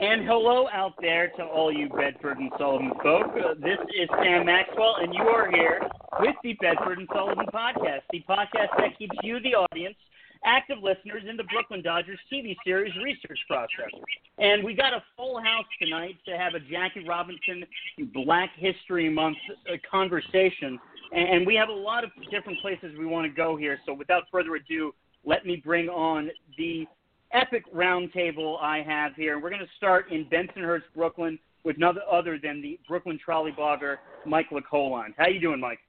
And hello out there to all you Bedford and Sullivan folk. Uh, this is Sam Maxwell, and you are here with the Bedford and Sullivan podcast, the podcast that keeps you, the audience, active listeners in the Brooklyn Dodgers TV series research process. And we got a full house tonight to have a Jackie Robinson Black History Month uh, conversation. And we have a lot of different places we want to go here. So without further ado, let me bring on the epic roundtable I have here. We're going to start in Bensonhurst, Brooklyn, with none other than the Brooklyn trolley blogger Mike Lecolant. How you doing, Mike?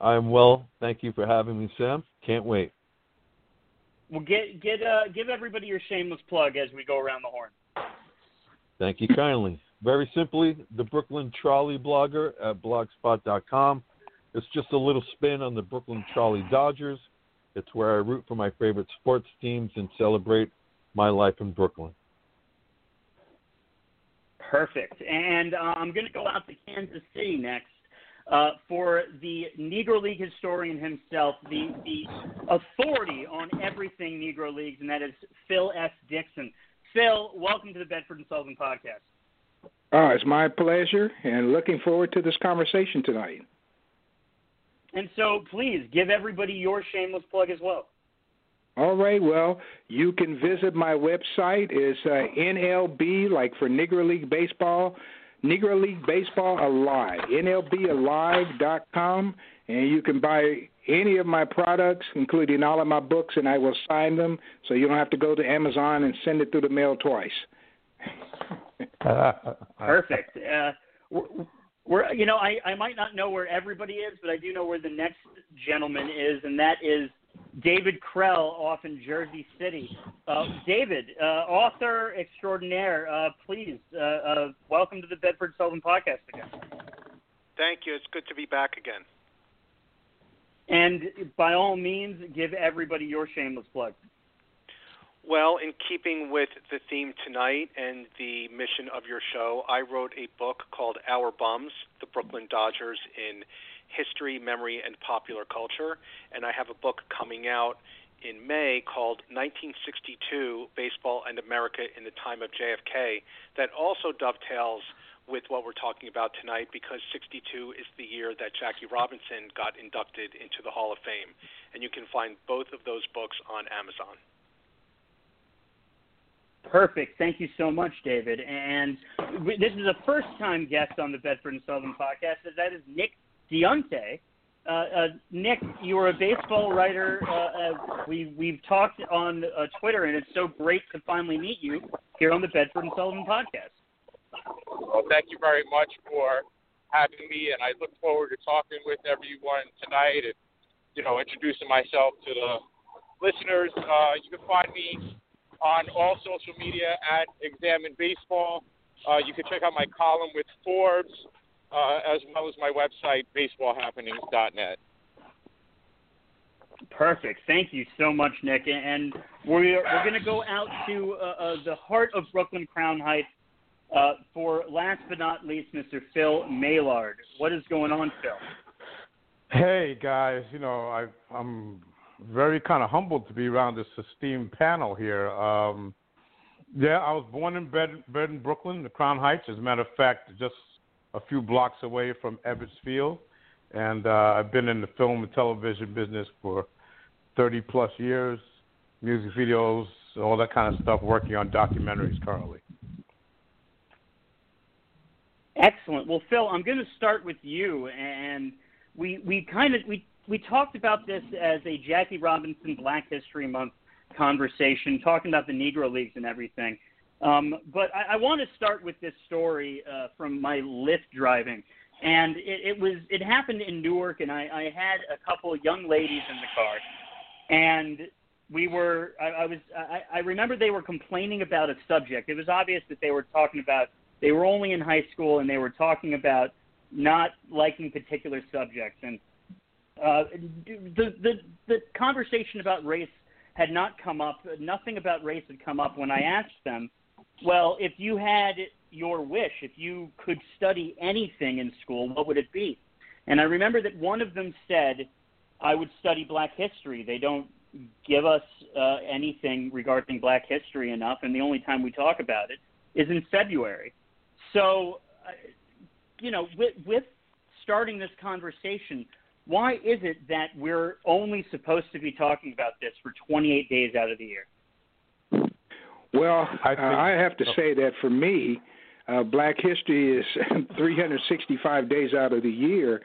I'm well. Thank you for having me, Sam. Can't wait. Well, get get uh, give everybody your shameless plug as we go around the horn. Thank you kindly. Very simply, the Brooklyn Trolley Blogger at blogspot.com. It's just a little spin on the Brooklyn Trolley Dodgers it's where I root for my favorite sports teams and celebrate my life in Brooklyn. Perfect. And uh, I'm going to go out to Kansas City next uh, for the Negro League historian himself, the, the authority on everything Negro Leagues, and that is Phil S. Dixon. Phil, welcome to the Bedford and Sullivan podcast. Oh, it's my pleasure, and looking forward to this conversation tonight. And so please give everybody your shameless plug as well. All right. Well, you can visit my website. It's uh, NLB, like for Negro League Baseball, Negro League Baseball Alive, NLBalive.com, and you can buy any of my products, including all of my books, and I will sign them, so you don't have to go to Amazon and send it through the mail twice. Perfect. Uh, we're, you know, I, I might not know where everybody is, but I do know where the next gentleman is, and that is David Krell off in Jersey City. Uh, David, uh, author extraordinaire, uh, please uh, uh, welcome to the Bedford Sullivan podcast again. Thank you. It's good to be back again. And by all means, give everybody your shameless plug. Well, in keeping with the theme tonight and the mission of your show, I wrote a book called Our Bums The Brooklyn Dodgers in History, Memory, and Popular Culture. And I have a book coming out in May called 1962 Baseball and America in the Time of JFK that also dovetails with what we're talking about tonight because 62 is the year that Jackie Robinson got inducted into the Hall of Fame. And you can find both of those books on Amazon. Perfect. Thank you so much, David. And this is a first time guest on the Bedford and Sullivan podcast, that is Nick Diunte. Uh, uh, Nick, you are a baseball writer. Uh, uh we, we've talked on uh, Twitter, and it's so great to finally meet you here on the Bedford and Sullivan podcast. Well, thank you very much for having me, and I look forward to talking with everyone tonight and, you know, introducing myself to the listeners. Uh, you can find me on all social media at Examine Baseball. Uh, you can check out my column with Forbes, uh, as well as my website, baseballhappenings.net. Perfect. Thank you so much, Nick. And we're, we're going to go out to uh, uh, the heart of Brooklyn Crown Heights uh, for last but not least, Mr. Phil Maillard. What is going on, Phil? Hey, guys. You know, I, I'm very kind of humbled to be around this esteemed panel here. Um, yeah, I was born in Brooklyn, the Crown Heights. As a matter of fact, just a few blocks away from Ebbets Field. And uh, I've been in the film and television business for 30 plus years, music videos, all that kind of stuff, working on documentaries currently. Excellent. Well, Phil, I'm going to start with you, and we we kind of we we talked about this as a Jackie Robinson Black History Month conversation, talking about the Negro Leagues and everything. Um, but I, I want to start with this story uh, from my Lyft driving, and it, it was it happened in Newark, and I, I had a couple young ladies in the car, and we were I, I was I, I remember they were complaining about a subject. It was obvious that they were talking about they were only in high school and they were talking about not liking particular subjects and uh, the, the the conversation about race had not come up. Nothing about race had come up when I asked them. Well, if you had your wish, if you could study anything in school, what would it be? And I remember that one of them said, "I would study Black history. They don't give us uh, anything regarding Black history enough, and the only time we talk about it is in February. So, uh, you know, with, with starting this conversation, why is it that we're only supposed to be talking about this for 28 days out of the year? Well, I, think, uh, I have to oh. say that for me, uh, Black History is 365 days out of the year.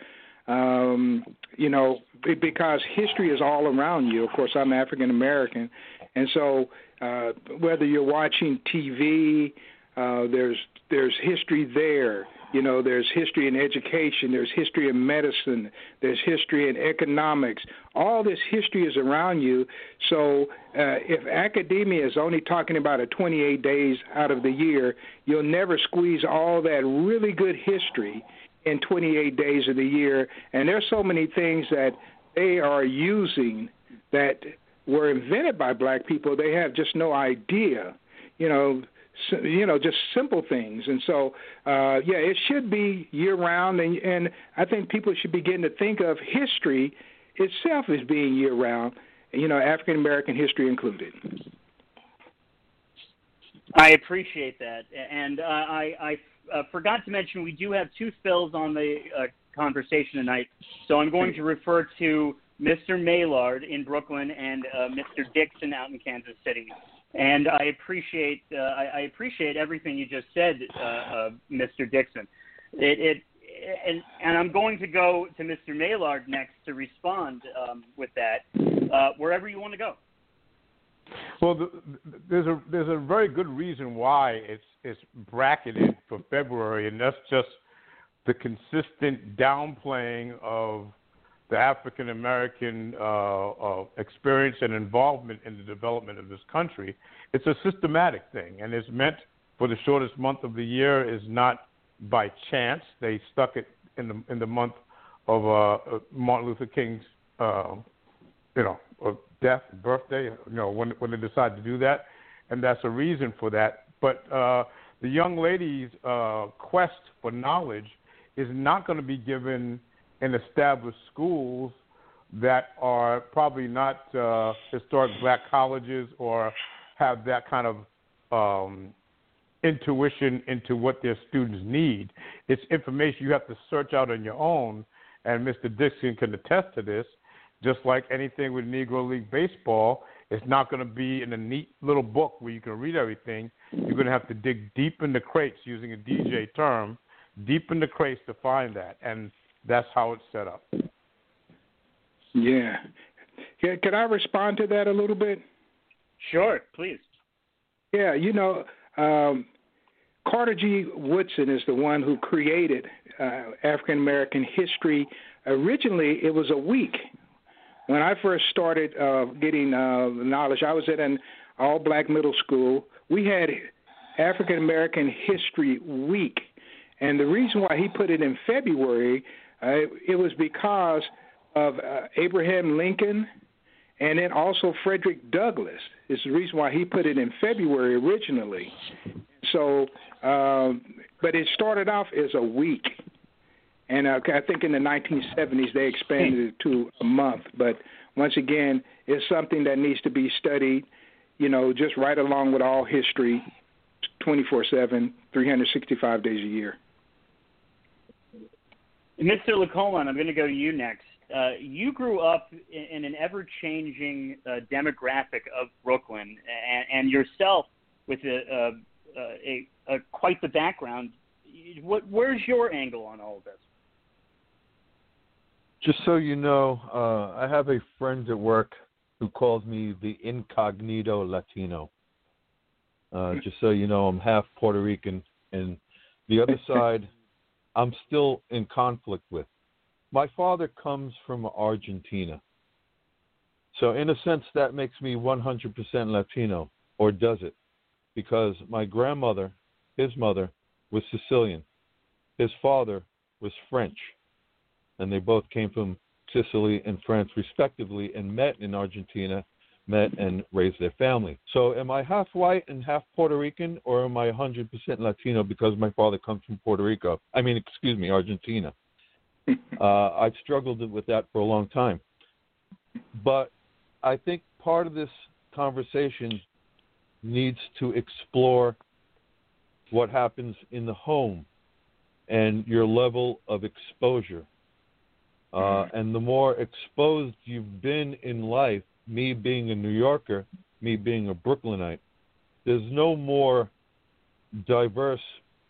Um, you know, because history is all around you. Of course, I'm African American, and so uh, whether you're watching TV, uh, there's there's history there. You know, there's history in education, there's history in medicine, there's history in economics. All this history is around you. So uh, if academia is only talking about a 28 days out of the year, you'll never squeeze all that really good history in 28 days of the year. And there's so many things that they are using that were invented by black people. They have just no idea. You know, you know, just simple things. And so, uh, yeah, it should be year round, and, and I think people should begin to think of history itself as being year round. You know, African American history included. I appreciate that, and uh, I, I uh, forgot to mention we do have two Phils on the uh, conversation tonight, so I'm going to refer to Mr. Maillard in Brooklyn and uh, Mr. Dixon out in Kansas City. And I appreciate uh, I, I appreciate everything you just said, uh, uh, Mr. Dixon. It, it and and I'm going to go to Mr. Maillard next to respond um, with that. Uh, wherever you want to go. Well, the, there's a there's a very good reason why it's it's bracketed for February, and that's just the consistent downplaying of the African American uh, uh, experience and involvement in the development of this country. It's a systematic thing, and it's meant for the shortest month of the year is not by chance. They stuck it in the in the month of uh, Martin Luther King's, uh, you know, death, birthday. You know, when when they decided to do that, and that's a reason for that. But uh, the young lady's uh, quest for knowledge is not going to be given in established schools that are probably not uh, historic black colleges or have that kind of um, intuition into what their students need. It's information you have to search out on your own, and Mr. Dixon can attest to this. Just like anything with Negro League Baseball, it's not going to be in a neat little book where you can read everything. You're going to have to dig deep in the crates, using a DJ term, deep in the crates to find that. And that's how it's set up. Yeah. Can, can I respond to that a little bit? Sure, please. Yeah, you know, um, Carter G. Woodson is the one who created uh, African American history. Originally, it was a week. When I first started uh, getting uh, knowledge, I was at an all black middle school. We had African American History Week. And the reason why he put it in February uh, it was because of uh, Abraham Lincoln and then also Frederick Douglass. Is the reason why he put it in February originally. So, um, but it started off as a week, and uh, I think in the 1970s they expanded it to a month. But once again, it's something that needs to be studied. You know, just right along with all history, 24/7, 365 days a year. Mr. Lecolant, I'm going to go to you next. Uh, you grew up in, in an ever-changing uh, demographic of Brooklyn, and, and yourself with a, a, a, a, quite the background. What, where's your angle on all of this? Just so you know, uh, I have a friend at work who calls me the incognito Latino. Uh, just so you know, I'm half Puerto Rican, and the other side I'm still in conflict with. My father comes from Argentina. So, in a sense, that makes me 100% Latino, or does it? Because my grandmother, his mother, was Sicilian. His father was French. And they both came from Sicily and France, respectively, and met in Argentina met and raised their family. So, am I half white and half Puerto Rican, or am I 100% Latino because my father comes from Puerto Rico? I mean, excuse me, Argentina. uh, I've struggled with that for a long time. But I think part of this conversation needs to explore what happens in the home and your level of exposure. Uh, mm-hmm. and the more exposed you've been in life, me being a New Yorker, me being a Brooklynite, there's no more diverse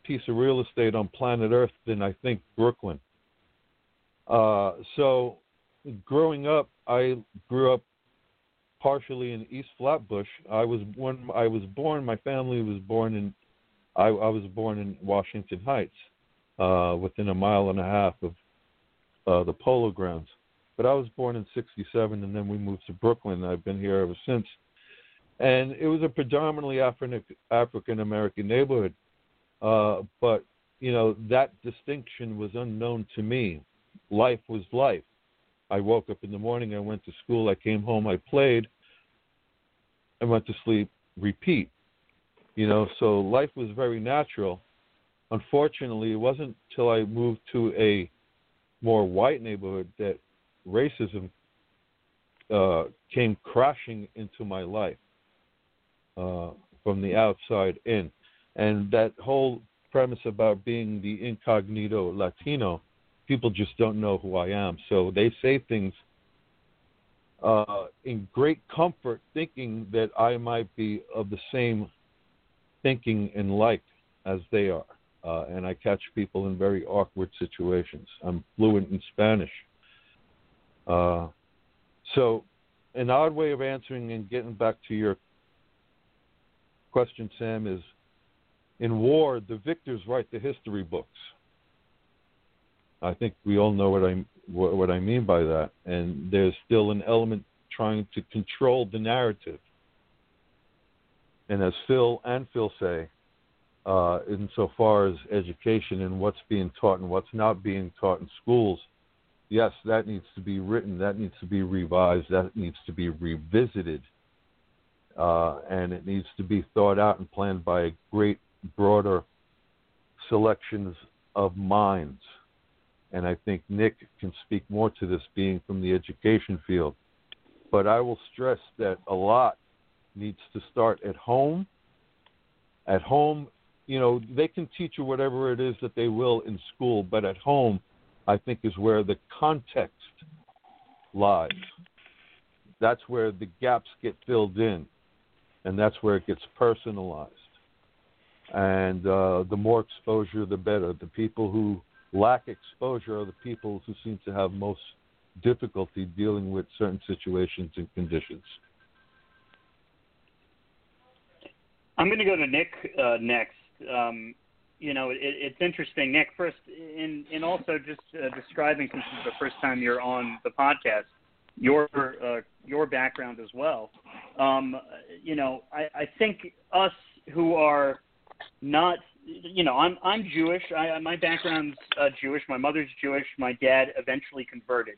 piece of real estate on planet Earth than I think Brooklyn. Uh, so, growing up, I grew up partially in East Flatbush. I was when I was born. My family was born in. I, I was born in Washington Heights, uh, within a mile and a half of uh, the Polo Grounds. But I was born in '67, and then we moved to Brooklyn. I've been here ever since. And it was a predominantly African American neighborhood. Uh, but you know that distinction was unknown to me. Life was life. I woke up in the morning, I went to school, I came home, I played, I went to sleep, repeat. You know, so life was very natural. Unfortunately, it wasn't until I moved to a more white neighborhood that racism uh, came crashing into my life uh, from the outside in. And that whole premise about being the incognito Latino, people just don't know who I am. So they say things uh, in great comfort, thinking that I might be of the same thinking and like as they are. Uh, and I catch people in very awkward situations. I'm fluent in Spanish. Uh, so, an odd way of answering and getting back to your question, Sam, is in war, the victors write the history books. I think we all know what I what, what I mean by that, and there's still an element trying to control the narrative. And as Phil and Phil say, uh, insofar as education and what's being taught and what's not being taught in schools, yes, that needs to be written, that needs to be revised, that needs to be revisited, uh, and it needs to be thought out and planned by a great, broader selections of minds. And I think Nick can speak more to this, being from the education field. But I will stress that a lot needs to start at home. At home, you know, they can teach you whatever it is that they will in school, but at home, I think is where the context lies. That's where the gaps get filled in, and that's where it gets personalized. And uh, the more exposure, the better. The people who lack exposure are the people who seem to have most difficulty dealing with certain situations and conditions. I'm going to go to Nick uh, next. Um, you know, it, it's interesting, Nick. First, in in also just uh, describing since this is the first time you're on the podcast, your uh, your background as well. Um, you know, I, I think us who are not, you know, I'm I'm Jewish. I, my background's uh, Jewish. My mother's Jewish. My dad eventually converted.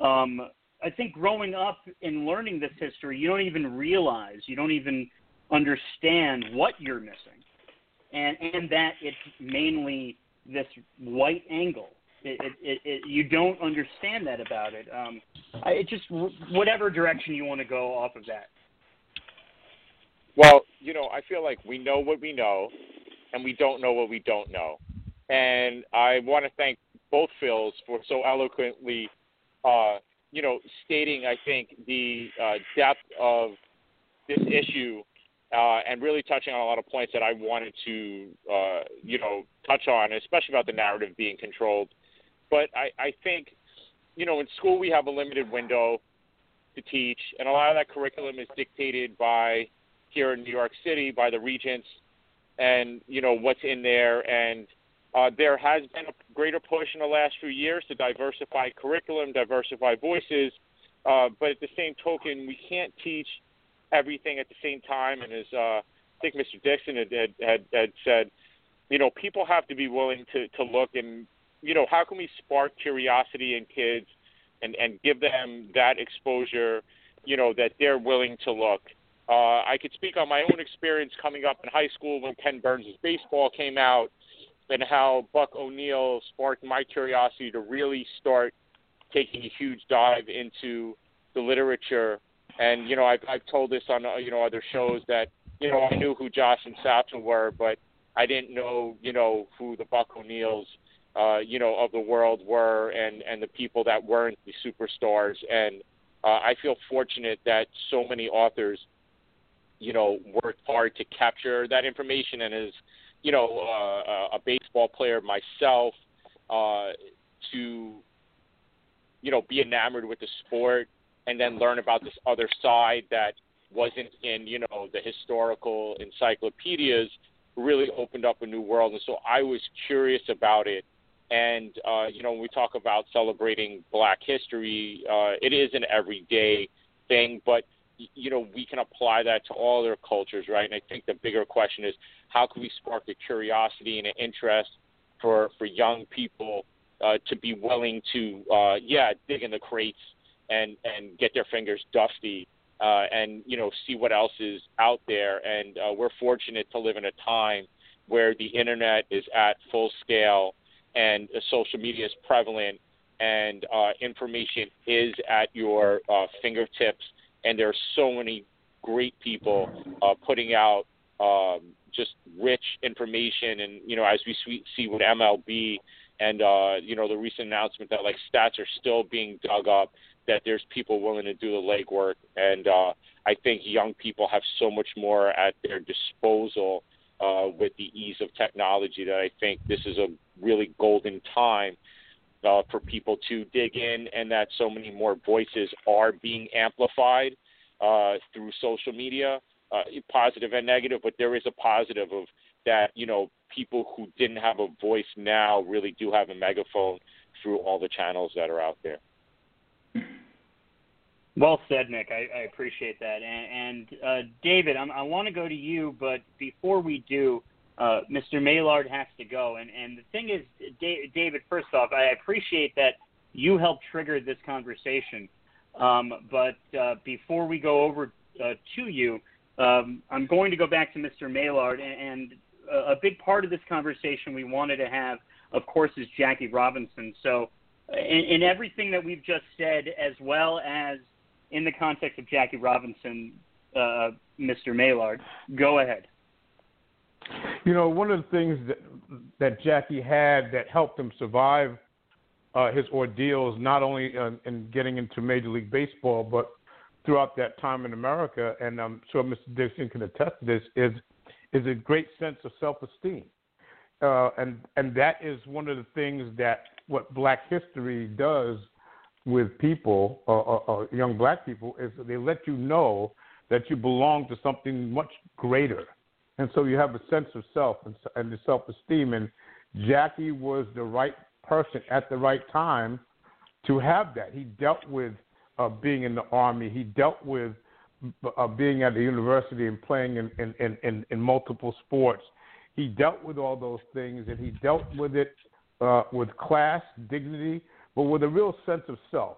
Um, I think growing up and learning this history, you don't even realize, you don't even understand what you're missing and and that it's mainly this white angle. It, it, it, you don't understand that about it. Um, I, it just whatever direction you want to go off of that. Well, you know, I feel like we know what we know, and we don't know what we don't know. And I want to thank both Phils for so eloquently, uh, you know, stating I think the uh, depth of this issue uh, and really touching on a lot of points that I wanted to, uh, you know, touch on, especially about the narrative being controlled. But I, I think, you know, in school we have a limited window to teach, and a lot of that curriculum is dictated by here in New York City by the regents, and you know what's in there. And uh, there has been a greater push in the last few years to diversify curriculum, diversify voices. Uh, but at the same token, we can't teach everything at the same time. And as uh, I think Mr. Dixon had, had, had, had said, you know, people have to be willing to, to look and, you know, how can we spark curiosity in kids and, and give them that exposure, you know, that they're willing to look. Uh, I could speak on my own experience coming up in high school when Ken Burns' baseball came out and how Buck O'Neil sparked my curiosity to really start taking a huge dive into the literature And you know, I've I've told this on you know other shows that you know I knew who Josh and Satchel were, but I didn't know you know who the Buck O'Neills uh, you know of the world were, and and the people that weren't the superstars. And uh, I feel fortunate that so many authors, you know, worked hard to capture that information. And as you know, uh, a baseball player myself, uh, to you know be enamored with the sport and then learn about this other side that wasn't in you know the historical encyclopedias really opened up a new world. And so i was curious about it. And uh, you know when we talk about celebrating black history uh, it is an everyday thing but you know we can apply that to all other cultures right? And i think the bigger question is how can we spark a curiosity and an interest for for young people uh, to be willing to uh, yeah dig in the crates and and get their fingers dusty uh, and you know see what else is out there. And uh, we're fortunate to live in a time where the internet is at full scale and uh, social media is prevalent and uh, information is at your uh, fingertips. And there are so many great people uh, putting out um, just rich information. And you know, as we see with MLB and uh, you know the recent announcement that like stats are still being dug up that there's people willing to do the legwork, and uh, I think young people have so much more at their disposal uh, with the ease of technology that I think this is a really golden time uh, for people to dig in, and that so many more voices are being amplified uh, through social media, uh, positive and negative. But there is a positive of that, you know, people who didn't have a voice now really do have a megaphone through all the channels that are out there. Well said, Nick. I, I appreciate that. And, and uh, David, I'm, i want to go to you, but before we do, uh, Mr. Maillard has to go. And, and the thing is, David, first off, I appreciate that you helped trigger this conversation. Um, but uh, before we go over uh, to you, um, I'm going to go back to Mr. Maillard. And, and a big part of this conversation we wanted to have, of course, is Jackie Robinson. So, in, in everything that we've just said, as well as in the context of Jackie Robinson, uh, Mr. Maillard, go ahead. You know, one of the things that that Jackie had that helped him survive uh, his ordeals, not only uh, in getting into Major League Baseball, but throughout that time in America, and I'm sure Mr. Dixon can attest to this, is is a great sense of self-esteem, uh, and and that is one of the things that what Black History does with people, uh, uh, uh, young black people, is they let you know that you belong to something much greater, and so you have a sense of self and, and the self-esteem. And Jackie was the right person at the right time to have that. He dealt with uh, being in the army. He dealt with uh, being at the university and playing in, in, in, in, multiple sports. He dealt with all those things, and he dealt with it uh, with class, dignity, but with a real sense of self.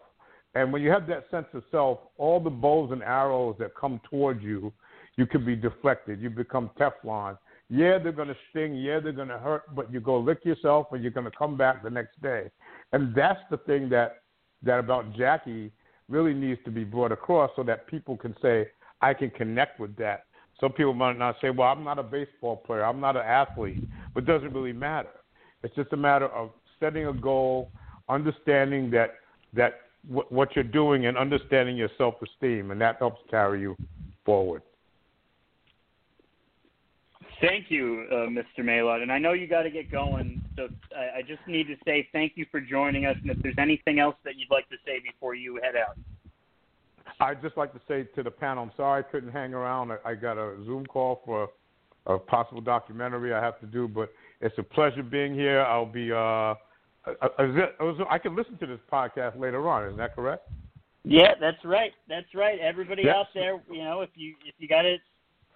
And when you have that sense of self, all the bows and arrows that come towards you, you can be deflected. You become Teflon. Yeah, they're going to sting. Yeah, they're going to hurt, but you go lick yourself and you're going to come back the next day. And that's the thing that that about Jackie really needs to be brought across so that people can say, I can connect with that. Some people might not say, well, I'm not a baseball player, I'm not an athlete, but it doesn't really matter. It's just a matter of setting a goal, understanding that that w- what you're doing, and understanding your self-esteem, and that helps carry you forward. Thank you, uh, Mr. Maillard. And I know you got to get going, so I, I just need to say thank you for joining us. And if there's anything else that you'd like to say before you head out. I'd just like to say to the panel, I'm sorry I couldn't hang around. I, I got a Zoom call for a, a possible documentary I have to do, but it's a pleasure being here. I'll be. Uh, I can listen to this podcast later on. Isn't that correct? Yeah, that's right. That's right. Everybody yes. out there, you know, if you if you got to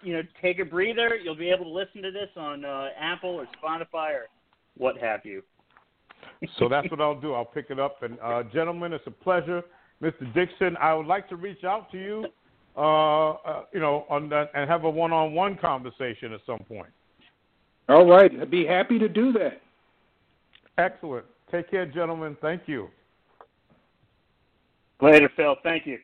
you know, take a breather. You'll be able to listen to this on uh, Apple or Spotify or what have you. so that's what I'll do. I'll pick it up. And uh, gentlemen, it's a pleasure, Mr. Dixon. I would like to reach out to you, uh, uh, you know, on that, and have a one-on-one conversation at some point. All right, I'd be happy to do that. Excellent. Take care, gentlemen. Thank you. Later, Phil. Thank you.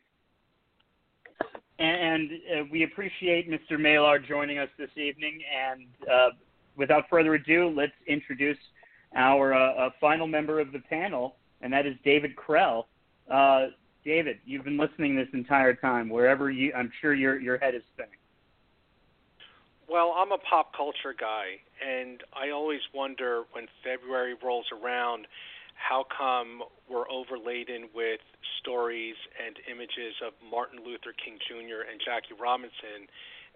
and uh, we appreciate Mr. Maillard joining us this evening. And uh, without further ado, let's introduce our uh, final member of the panel, and that is David Krell. Uh, David, you've been listening this entire time. Wherever you, I'm sure your your head is spinning. Well, I'm a pop culture guy, and I always wonder when February rolls around, how come we're overladen with stories and images of Martin Luther King Jr. and Jackie Robinson,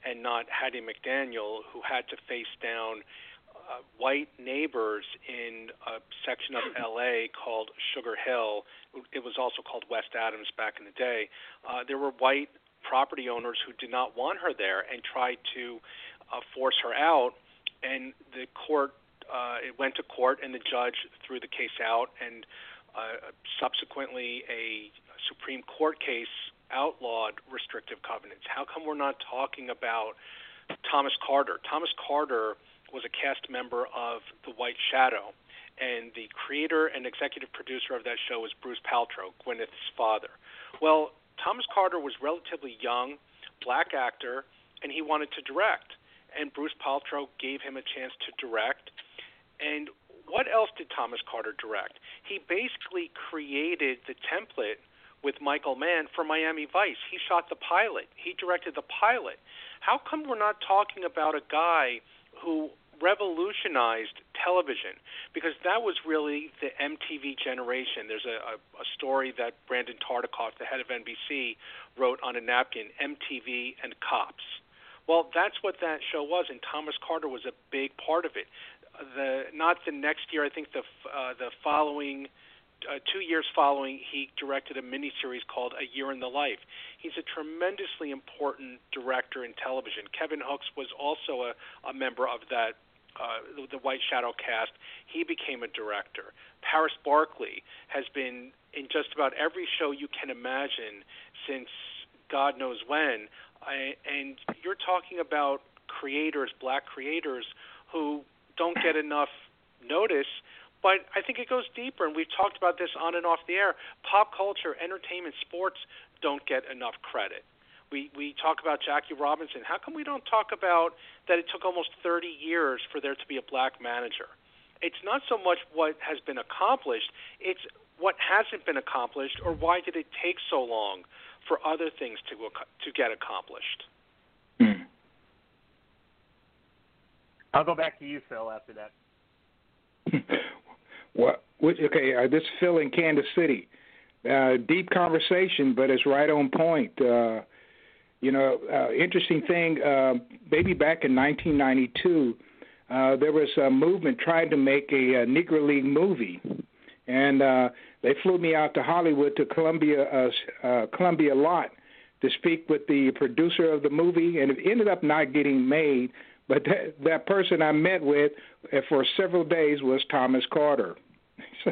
and not Hattie McDaniel, who had to face down uh, white neighbors in a section of LA called Sugar Hill. It was also called West Adams back in the day. Uh, there were white property owners who did not want her there and tried to uh, force her out, and the court uh, it went to court, and the judge threw the case out, and uh, subsequently a Supreme Court case outlawed restrictive covenants. How come we're not talking about Thomas Carter? Thomas Carter was a cast member of The White Shadow, and the creator and executive producer of that show was Bruce Paltrow, Gwyneth's father. Well, Thomas Carter was relatively young, black actor, and he wanted to direct and Bruce Paltrow gave him a chance to direct. And what else did Thomas Carter direct? He basically created the template with Michael Mann for Miami Vice. He shot the pilot. He directed the pilot. How come we're not talking about a guy who revolutionized television? Because that was really the MTV generation. There's a, a, a story that Brandon Tartikoff, the head of NBC, wrote on a napkin MTV and Cops well, that's what that show was, and Thomas Carter was a big part of it. The not the next year, I think the uh, the following uh, two years following, he directed a miniseries called A Year in the Life. He's a tremendously important director in television. Kevin Hooks was also a, a member of that uh, the White Shadow cast. He became a director. Paris Barclay has been in just about every show you can imagine since God knows when. And you're talking about creators, black creators, who don't get enough notice. But I think it goes deeper, and we've talked about this on and off the air. Pop culture, entertainment, sports don't get enough credit. We we talk about Jackie Robinson. How come we don't talk about that? It took almost 30 years for there to be a black manager. It's not so much what has been accomplished; it's what hasn't been accomplished, or why did it take so long for other things to to get accomplished. Hmm. I'll go back to you, Phil, after that. well, okay, uh, this is Phil in Kansas City. Uh, deep conversation, but it's right on point. Uh, you know, uh, interesting thing. Uh, maybe back in 1992, uh, there was a movement trying to make a, a Negro League movie, and uh, they flew me out to Hollywood to Columbia uh, uh, Columbia Lot to speak with the producer of the movie, and it ended up not getting made. But that, that person I met with uh, for several days was Thomas Carter. So,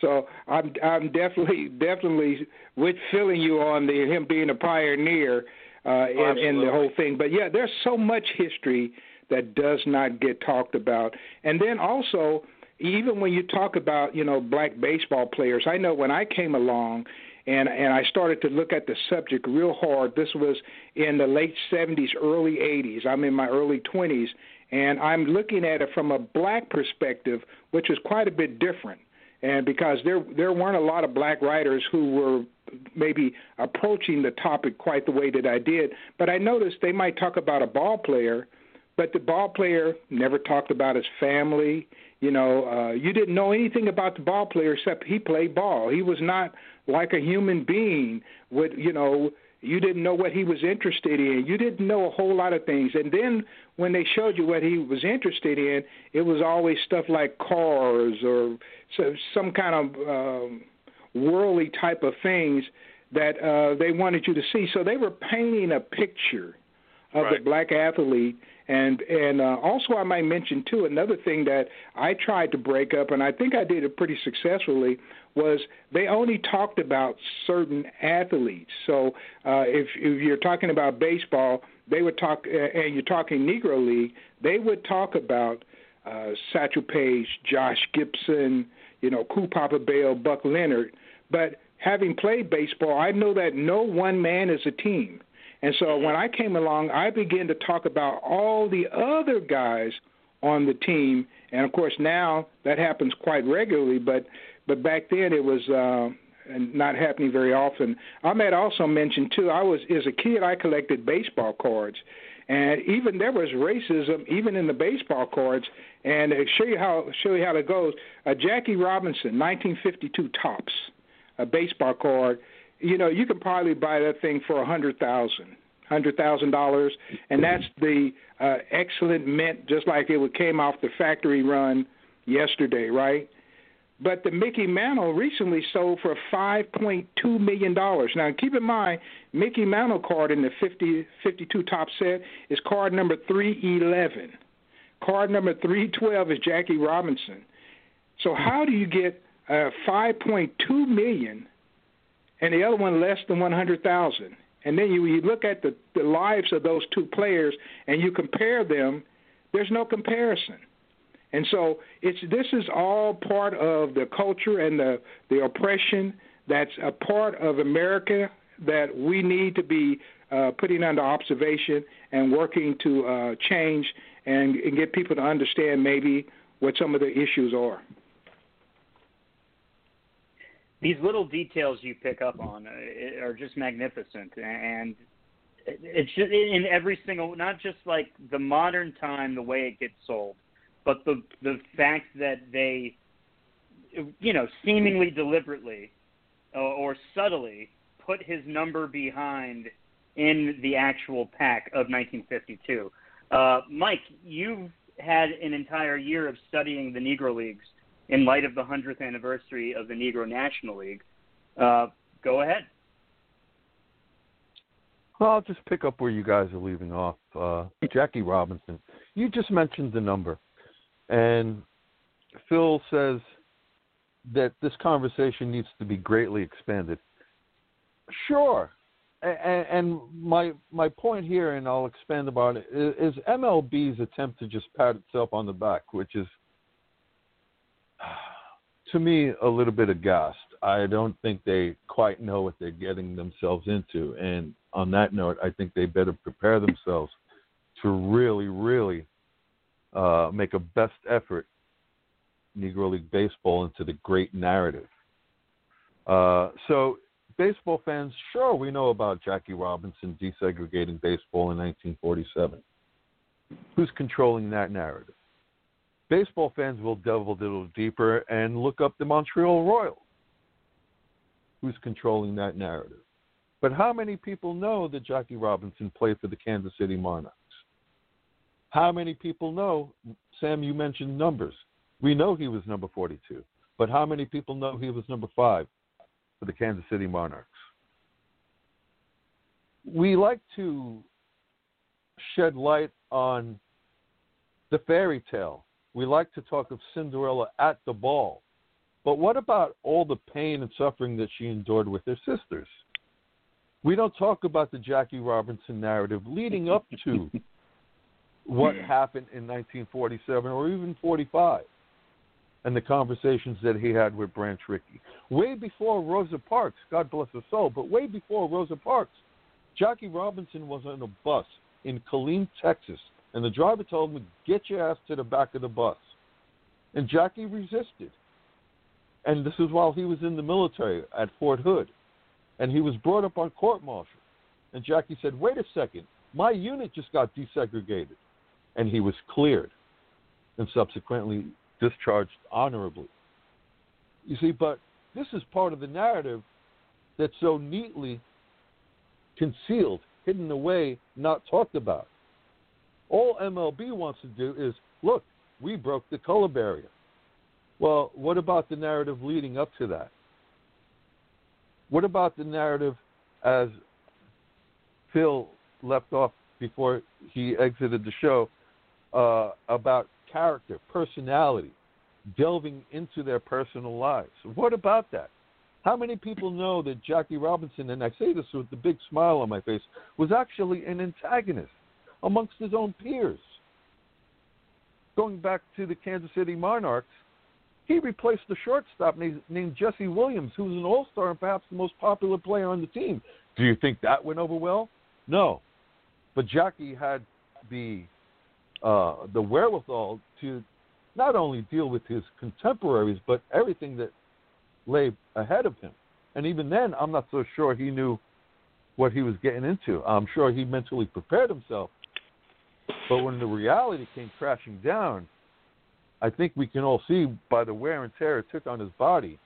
so I'm I'm definitely definitely with filling you on the him being a pioneer uh, in, in the whole thing. But yeah, there's so much history that does not get talked about, and then also even when you talk about you know black baseball players, I know when I came along and and I started to look at the subject real hard. This was in the late 70s, early 80s. I'm in my early 20s, and I'm looking at it from a black perspective, which is quite a bit different. And because there there weren't a lot of black writers who were maybe approaching the topic quite the way that I did, but I noticed they might talk about a ball player, but the ball player never talked about his family. You know, uh, you didn't know anything about the ball player except he played ball. He was not like a human being. With you know, you didn't know what he was interested in. You didn't know a whole lot of things. And then when they showed you what he was interested in, it was always stuff like cars or so, some kind of um, worldly type of things that uh, they wanted you to see. So they were painting a picture of right. the black athlete and and uh, also, I might mention too another thing that I tried to break up, and I think I did it pretty successfully. Was they only talked about certain athletes? So uh, if if you're talking about baseball, they would talk, uh, and you're talking Negro League, they would talk about uh, Satchel Paige, Josh Gibson, you know, Cool Papa Bell, Buck Leonard. But having played baseball, I know that no one man is a team. And so when I came along, I began to talk about all the other guys on the team, and of course now that happens quite regularly. But but back then it was uh, not happening very often. I might also mention too. I was as a kid I collected baseball cards, and even there was racism even in the baseball cards. And to show you how show you how it goes. Uh, Jackie Robinson, 1952 Topps, a baseball card you know, you can probably buy that thing for a hundred thousand, hundred thousand dollars, and that's the uh, excellent mint, just like it came off the factory run yesterday, right? But the Mickey Mantle recently sold for five point two million dollars. Now, keep in mind, Mickey Mantle card in the 50, 52 Topps set is card number three eleven. Card number three twelve is Jackie Robinson. So how do you get uh, five point two million and the other one less than 100,000. And then you, you look at the, the lives of those two players and you compare them, there's no comparison. And so it's this is all part of the culture and the, the oppression that's a part of America that we need to be uh, putting under observation and working to uh, change and, and get people to understand maybe what some of the issues are these little details you pick up on uh, are just magnificent. And it's just in every single not just like the modern time the way it gets sold but the the fact that they you know seemingly deliberately uh, or subtly put his number behind in the actual pack of 1952 uh, mike you've had an entire year of studying the negro leagues in light of the 100th anniversary of the Negro National League. Uh, go ahead. Well, I'll just pick up where you guys are leaving off. Uh, Jackie Robinson, you just mentioned the number, and Phil says that this conversation needs to be greatly expanded. Sure, and, and my my point here, and I'll expand about it, is MLB's attempt to just pat itself on the back, which is to me a little bit aghast. I don't think they quite know what they're getting themselves into. And on that note, I think they better prepare themselves to really, really uh, make a best effort Negro League Baseball into the great narrative. Uh, so, baseball fans, sure, we know about Jackie Robinson desegregating baseball in 1947. Who's controlling that narrative? Baseball fans will delve a little deeper and look up the Montreal Royals. Who's controlling that narrative? But how many people know that Jackie Robinson played for the Kansas City Monarchs? How many people know, Sam, you mentioned numbers. We know he was number 42, but how many people know he was number five for the Kansas City Monarchs? We like to shed light on the fairy tale we like to talk of Cinderella at the ball. But what about all the pain and suffering that she endured with her sisters? We don't talk about the Jackie Robinson narrative leading up to what happened in 1947 or even 45 and the conversations that he had with Branch Rickey. Way before Rosa Parks, God bless her soul, but way before Rosa Parks, Jackie Robinson was on a bus in Killeen, Texas, and the driver told him, Get your ass to the back of the bus. And Jackie resisted. And this is while he was in the military at Fort Hood. And he was brought up on court martial. And Jackie said, Wait a second, my unit just got desegregated. And he was cleared and subsequently discharged honorably. You see, but this is part of the narrative that's so neatly concealed, hidden away, not talked about. All MLB wants to do is look, we broke the color barrier. Well, what about the narrative leading up to that? What about the narrative as Phil left off before he exited the show uh, about character, personality, delving into their personal lives? What about that? How many people know that Jackie Robinson, and I say this with a big smile on my face, was actually an antagonist? Amongst his own peers. Going back to the Kansas City Monarchs, he replaced the shortstop named, Jesse Williams, who was an all star and perhaps the most popular player on the team. Do you think that went over well? No, but Jackie had the uh, the wherewithal to not only deal with his contemporaries, but everything that lay ahead of him. And even then, I'm not so sure he knew what he was getting into. I'm sure he mentally prepared himself. But when the reality came crashing down, I think we can all see by the wear and tear it took on his body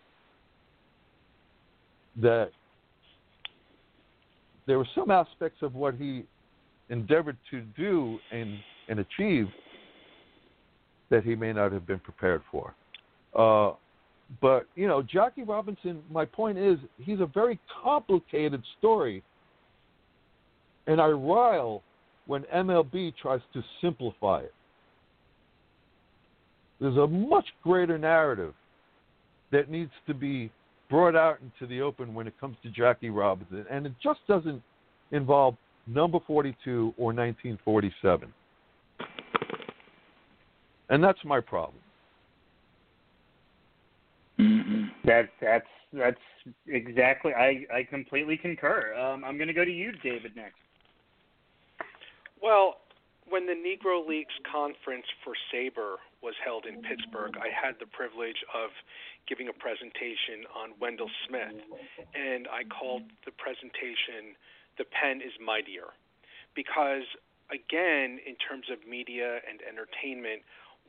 that there were some aspects of what he endeavored to do and, and achieve that he may not have been prepared for. Uh, but, you know, Jackie Robinson, my point is, he's a very complicated story. And I rile when MLB tries to simplify it. There's a much greater narrative that needs to be brought out into the open when it comes to Jackie Robinson, and it just doesn't involve number 42 or 1947. And that's my problem. Mm-hmm. That's that's exactly. I I completely concur. Um, I'm going to go to you, David, next. Well, when the Negro Leagues conference for SABR was held in Pittsburgh, I had the privilege of giving a presentation on Wendell Smith, and I called the presentation "The Pen is Mightier," because again, in terms of media and entertainment,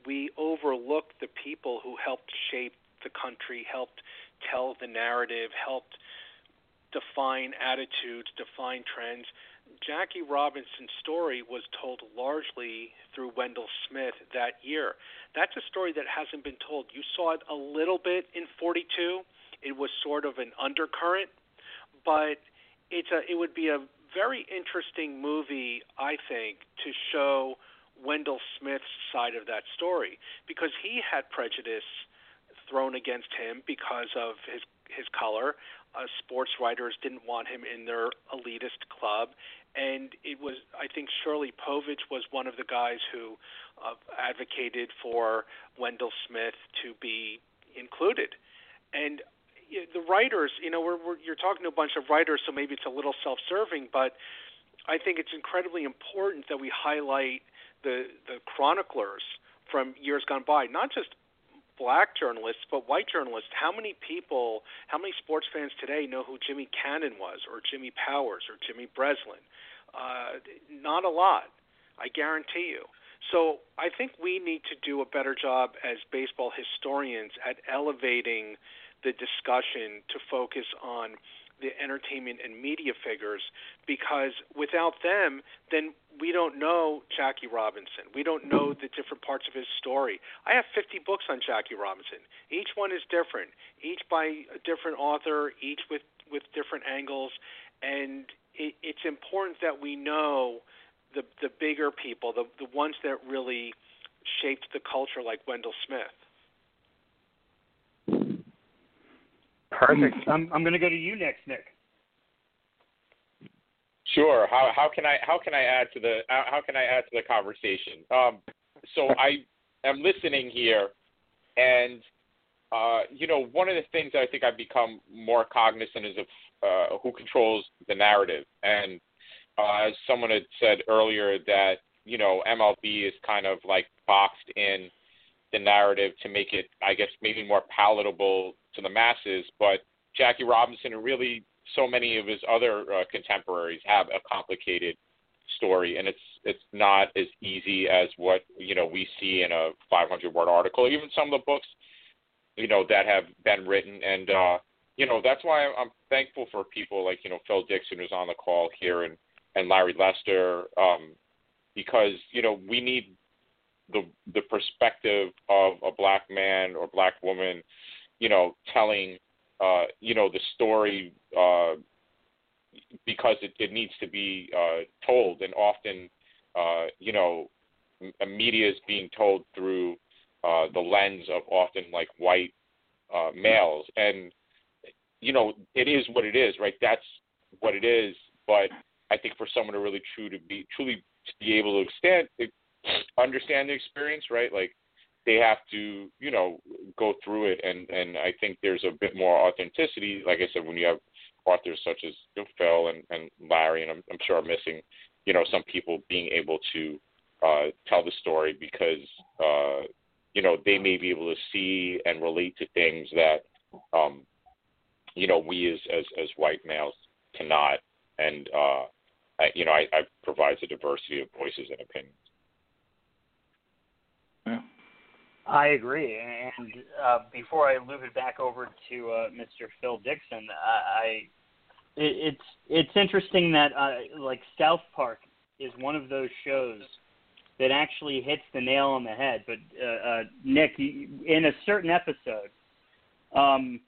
we overlook the people who helped shape the country, helped tell the narrative, helped define attitudes, define trends Jackie Robinson's story was told largely through Wendell Smith that year. That's a story that hasn't been told. You saw it a little bit in 42. It was sort of an undercurrent, but it's a it would be a very interesting movie, I think, to show Wendell Smith's side of that story because he had prejudice thrown against him because of his his color. Uh, sports writers didn't want him in their elitist club, and it was I think Shirley Povich was one of the guys who uh, advocated for Wendell Smith to be included, and you know, the writers, you know, we're, we're you're talking to a bunch of writers, so maybe it's a little self-serving, but I think it's incredibly important that we highlight the the chroniclers from years gone by, not just black journalists, but white journalists. How many people, how many sports fans today know who Jimmy Cannon was, or Jimmy Powers, or Jimmy Breslin? Uh, not a lot, I guarantee you. So I think we need to do a better job as baseball historians at elevating the discussion to focus on the entertainment and media figures because without them, then we don't know Jackie Robinson. We don't know the different parts of his story. I have 50 books on Jackie Robinson. Each one is different, each by a different author, each with with different angles, and it, it's important that we know the the bigger people, the the ones that really shaped the culture, like Wendell Smith. Perfect. I'm I'm going to go to you next, Nick. Sure. How how can I how can I add to the how can I add to the conversation? Um, so I am listening here, and uh, you know one of the things that I think I've become more cognizant is of uh, who controls the narrative. And uh, as someone had said earlier, that you know MLB is kind of like boxed in the narrative to make it, I guess, maybe more palatable to the masses. But Jackie Robinson and really so many of his other uh, contemporaries have a complicated story, and it's it's not as easy as what you know we see in a 500 word article. Even some of the books, you know, that have been written, and uh, you know that's why I'm thankful for people like you know Phil Dixon who's on the call here, and and Larry Lester, um, because you know we need the the perspective of a black man or black woman, you know, telling uh, you know the story uh, because it, it needs to be uh, told, and often uh, you know media is being told through uh, the lens of often like white uh, males, and you know it is what it is, right? That's what it is. But I think for someone to really true to be truly to be able to extend, understand the experience, right? Like they have to, you know, go through it, and and I think there's a bit more authenticity. Like I said, when you have authors such as Phil and, and Larry, and I'm, I'm sure I'm missing, you know, some people being able to uh, tell the story because, uh, you know, they may be able to see and relate to things that, um, you know, we as, as, as white males cannot. And, uh, I, you know, I, I provides a diversity of voices and opinions. I agree. And uh, before I loop it back over to uh, Mr. Phil Dixon, I, I it, it's it's interesting that uh, like South Park is one of those shows that actually hits the nail on the head. But uh, uh, Nick, in a certain episode, um,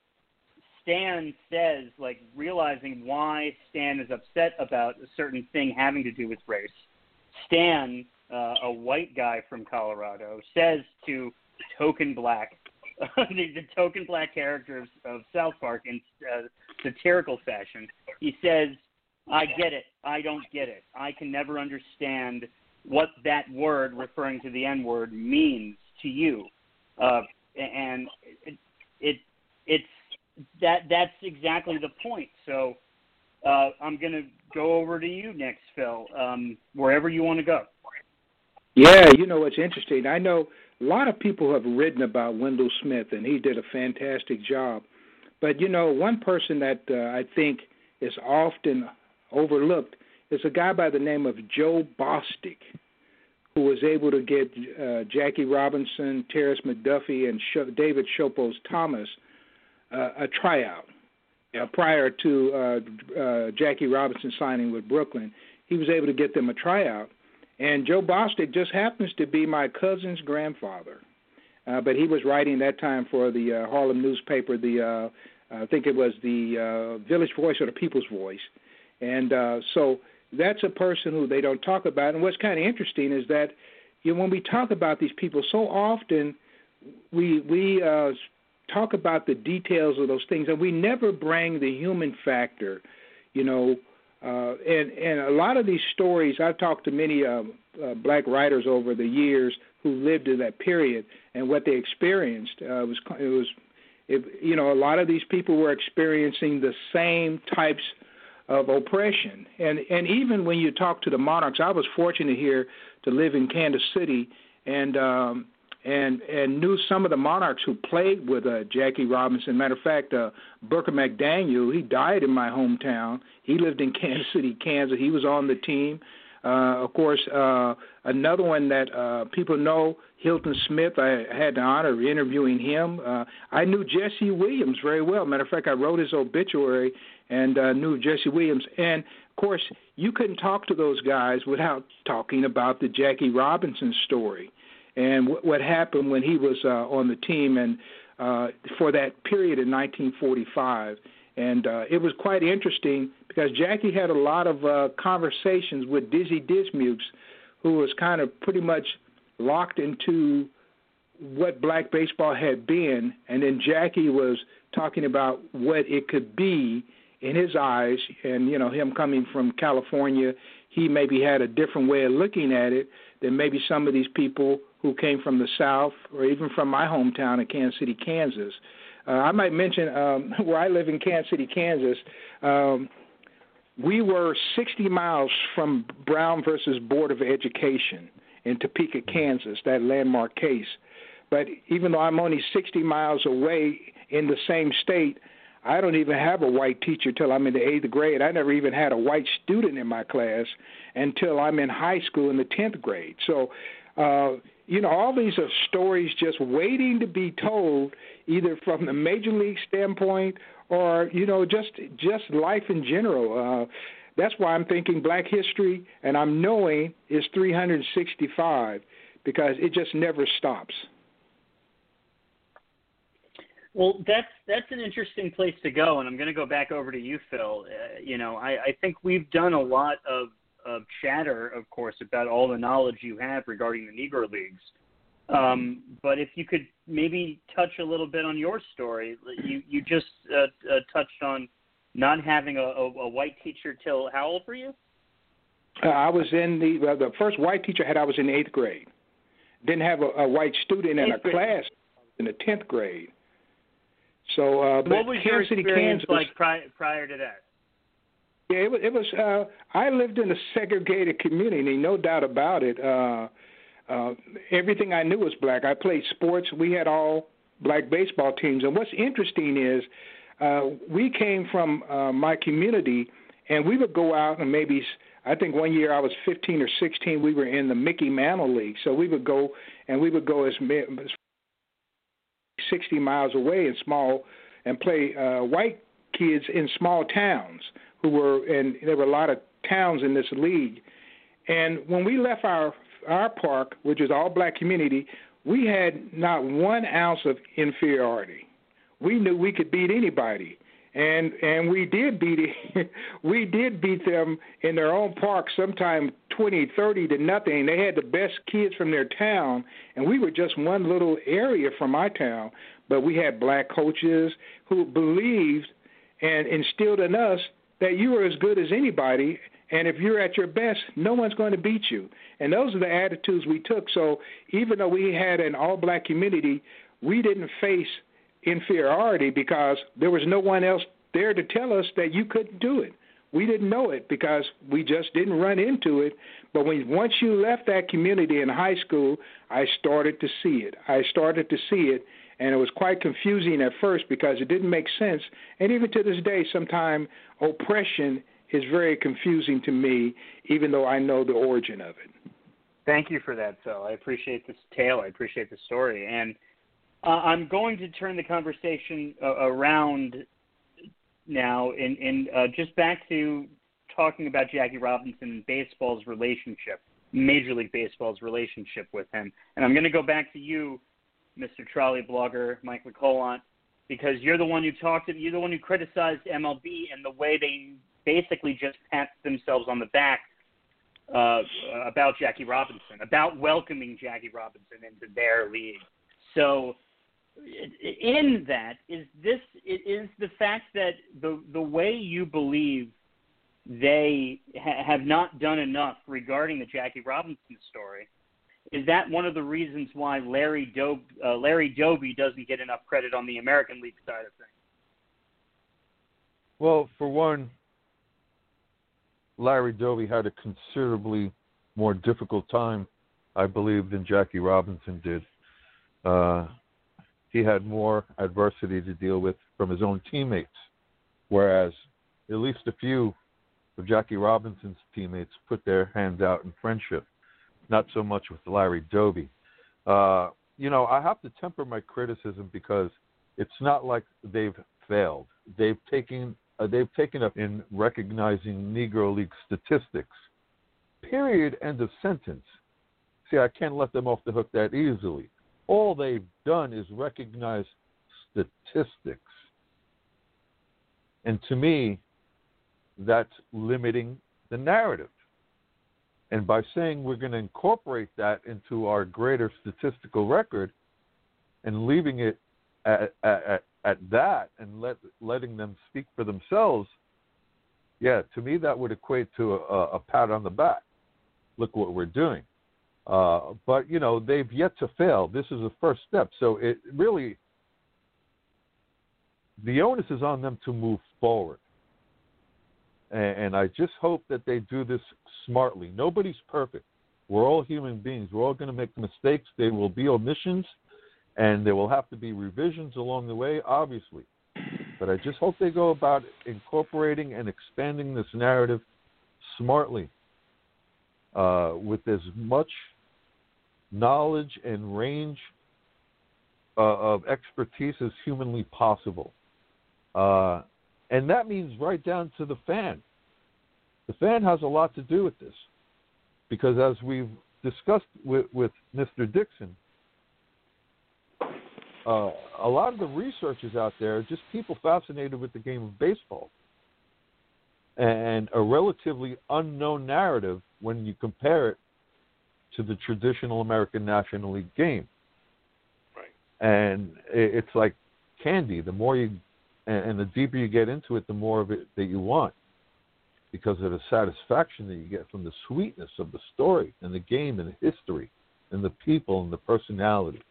Stan says, like realizing why Stan is upset about a certain thing having to do with race. Stan, uh, a white guy from Colorado, says to token black, the, the token black character of, of South Park in uh, satirical fashion. He says, "I get it. I don't get it. I can never understand what that word referring to the N word means to you." Uh, and it, it it's that that's exactly the point. So uh, I'm going to go over to you next, Phil. Um, wherever you want to go. Yeah, you know what's interesting. I know a lot of people have written about Wendell Smith, and he did a fantastic job. But you know, one person that uh, I think is often overlooked is a guy by the name of Joe Bostic, who was able to get uh, Jackie Robinson, Terrence McDuffie, and Sh- David Showboat Thomas uh, a tryout uh, prior to uh, uh, Jackie Robinson signing with Brooklyn. He was able to get them a tryout, and Joe Bostic just happens to be my cousin's grandfather. Uh, but he was writing that time for the uh, Harlem newspaper, the uh, I think it was the uh, Village Voice or the People's Voice, and uh, so that's a person who they don't talk about. And what's kind of interesting is that you know, when we talk about these people, so often we we uh, talk about the details of those things, and we never bring the human factor. You know, uh, and and a lot of these stories, I've talked to many uh, uh, black writers over the years who lived in that period and what they experienced. Uh, was it was, it, you know, a lot of these people were experiencing the same types of oppression, and and even when you talk to the monarchs, I was fortunate here to live in Kansas City, and um, and and knew some of the monarchs who played with uh, Jackie Robinson. Matter of fact, uh, Booker McDaniel, he died in my hometown. He lived in Kansas City, Kansas. He was on the team. Uh, of course, uh, another one that uh, people know, Hilton Smith. I had the honor of interviewing him. Uh, I knew Jesse Williams very well. Matter of fact, I wrote his obituary and uh, knew Jesse Williams. And of course, you couldn't talk to those guys without talking about the Jackie Robinson story and w- what happened when he was uh, on the team and uh, for that period in 1945. And uh, it was quite interesting because Jackie had a lot of uh, conversations with Dizzy Dismukes, who was kind of pretty much locked into what black baseball had been, and then Jackie was talking about what it could be in his eyes, and you know him coming from California, he maybe had a different way of looking at it than maybe some of these people who came from the South or even from my hometown of Kansas City, Kansas. Uh, I might mention um, where I live in Kansas City, Kansas. Um, we were 60 miles from Brown versus Board of Education in Topeka, Kansas, that landmark case. But even though I'm only 60 miles away in the same state, I don't even have a white teacher till I'm in the eighth grade. I never even had a white student in my class until I'm in high school in the tenth grade. So uh, you know, all these are stories just waiting to be told, either from the major league standpoint or you know just just life in general. Uh, that's why I'm thinking Black History, and I'm knowing is 365 because it just never stops. Well, that's that's an interesting place to go, and I'm going to go back over to you, Phil. Uh, you know, I, I think we've done a lot of of chatter, of course, about all the knowledge you have regarding the Negro Leagues. Um, but if you could maybe touch a little bit on your story, you you just uh, uh, touched on not having a, a, a white teacher till how old were you? Uh, I was in the uh, the first white teacher I had I was in eighth grade. Didn't have a, a white student in a grade. class in the tenth grade. So, uh, what was Kansas your experience Kansas, like prior, prior to that? Yeah, it was. It was uh, I lived in a segregated community, no doubt about it. Uh, uh, everything I knew was black. I played sports. We had all black baseball teams. And what's interesting is uh, we came from uh, my community, and we would go out and maybe I think one year I was 15 or 16. We were in the Mickey Mantle League, so we would go and we would go as, as 60 miles away in small and play uh, white kids in small towns who were and there were a lot of towns in this league. And when we left our our park, which is all black community, we had not one ounce of inferiority. We knew we could beat anybody and and we did beat it. we did beat them in their own park sometime twenty thirty to nothing they had the best kids from their town and we were just one little area from our town but we had black coaches who believed and instilled in us that you were as good as anybody and if you're at your best no one's going to beat you and those are the attitudes we took so even though we had an all black community we didn't face inferiority because there was no one else there to tell us that you couldn't do it. We didn't know it because we just didn't run into it. But when once you left that community in high school, I started to see it. I started to see it, and it was quite confusing at first because it didn't make sense. And even to this day, sometimes oppression is very confusing to me, even though I know the origin of it. Thank you for that, Phil. I appreciate this tale. I appreciate the story, and uh, I'm going to turn the conversation uh, around now, and, uh, just back to talking about Jackie Robinson and baseball's relationship, Major League Baseball's relationship with him. And I'm going to go back to you, Mr. Trolley blogger, Mike Lecolant, because you're the one who talked. You're the one who criticized MLB and the way they basically just pat themselves on the back uh, about Jackie Robinson, about welcoming Jackie Robinson into their league. So in that is this is the fact that the the way you believe they ha- have not done enough regarding the Jackie Robinson story. Is that one of the reasons why Larry Doby, uh, Larry Doby doesn't get enough credit on the American League side of things? Well, for one, Larry Doby had a considerably more difficult time, I believe, than Jackie Robinson did. Uh, he had more adversity to deal with from his own teammates, whereas at least a few of Jackie Robinson's teammates put their hands out in friendship. Not so much with Larry Doby. Uh, you know, I have to temper my criticism because it's not like they've failed. They've taken uh, they've taken up in recognizing Negro League statistics. Period. End of sentence. See, I can't let them off the hook that easily all they've done is recognize statistics. And to me, that's limiting the narrative. And by saying we're going to incorporate that into our greater statistical record and leaving it at, at, at that and let, letting them speak for themselves, yeah, to me that would equate to a, a pat on the back. Look what we're doing. Uh, but you know they've yet to fail. This is the first step, so it really the onus is on them to move forward. And, I just hope that they do this smartly. Nobody's perfect. We're all human beings. We're all going to make mistakes. There will be omissions, and there will have to be revisions along the way, obviously. But I just hope they go about incorporating and expanding this narrative smartly, uh, with as much knowledge and range uh, of expertise as humanly possible. Uh, and that means right down to the fan. The fan has a lot to do with this because, as we've discussed with, with Mr. Dixon, uh, a lot of the researchers out there are just people fascinated with the game of baseball and a relatively unknown narrative when you compare it to the traditional American National League game. Right. And it's like candy. The more you and the deeper you get into it, the more of it that you want because of the satisfaction that you get from the sweetness of the story and the game and the history and the people and the personalities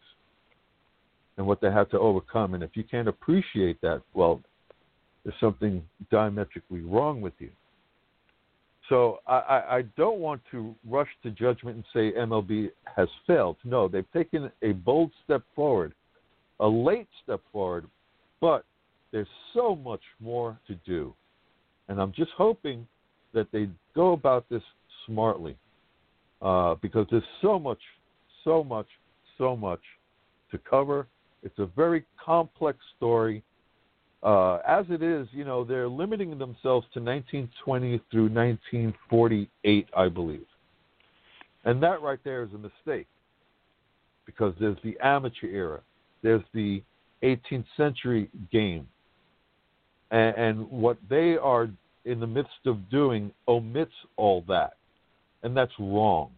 and what they have to overcome. And if you can't appreciate that, well, there's something diametrically wrong with you. So I, I don't want to rush to judgment and say MLB has failed. No, they've taken a bold step forward, a late step forward, but there's so much more to do. And I'm just hoping that they go about this smartly uh, because there's so much, so much, so much to cover. It's a very complex story. Uh, as it is, you know, they're limiting themselves to 1920 through 1948, I believe. And that right there is a mistake because there's the amateur era, there's the 18th century game. And, and what they are in the midst of doing omits all that. And that's wrong.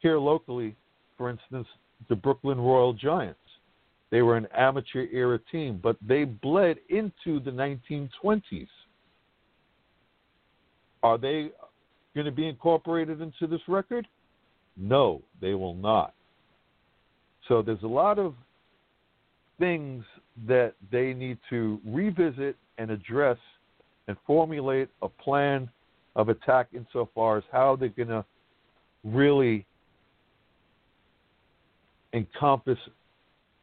Here locally, for instance, the Brooklyn Royal Giants they were an amateur era team, but they bled into the 1920s. Are they going to be incorporated into this record? No, they will not. So there's a lot of things that they need to revisit and address and formulate a plan of attack insofar as how they're going to really encompass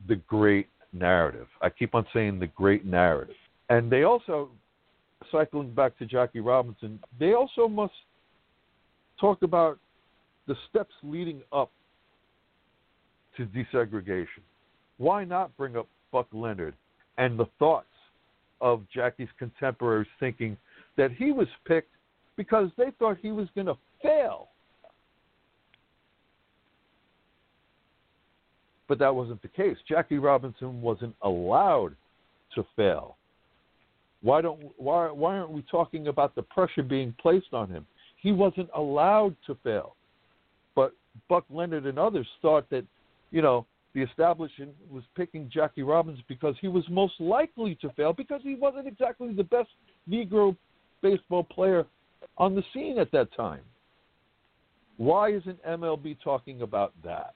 the great narrative. I keep on saying the great narrative. And they also, cycling back to Jackie Robinson, they also must talk about the steps leading up to desegregation. Why not bring up Buck Leonard and the thoughts of Jackie's contemporaries thinking that he was picked because they thought he was going to fail But that wasn't the case. Jackie Robinson wasn't allowed to fail. Why don't why why aren't we talking about the pressure being placed on him? He wasn't allowed to fail. But Buck Leonard and others thought that, you know, the establishment was picking Jackie Robinson because he was most likely to fail because he wasn't exactly the best Negro baseball player on the scene at that time. Why isn't MLB talking about that?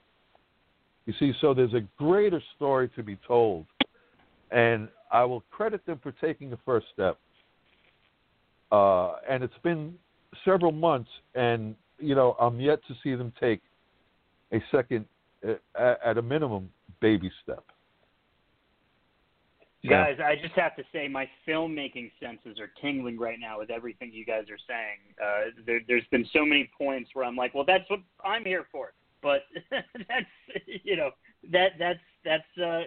You see, so there's a greater story to be told, and I will credit them for taking the first step. Uh, and it's been several months, and you know I'm yet to see them take a second, at a minimum, baby step. Guys, I just have to say my filmmaking senses are tingling right now with everything you guys are saying. Uh, there, there's been so many points where I'm like, well, that's what I'm here for but that's you know that that's that's uh,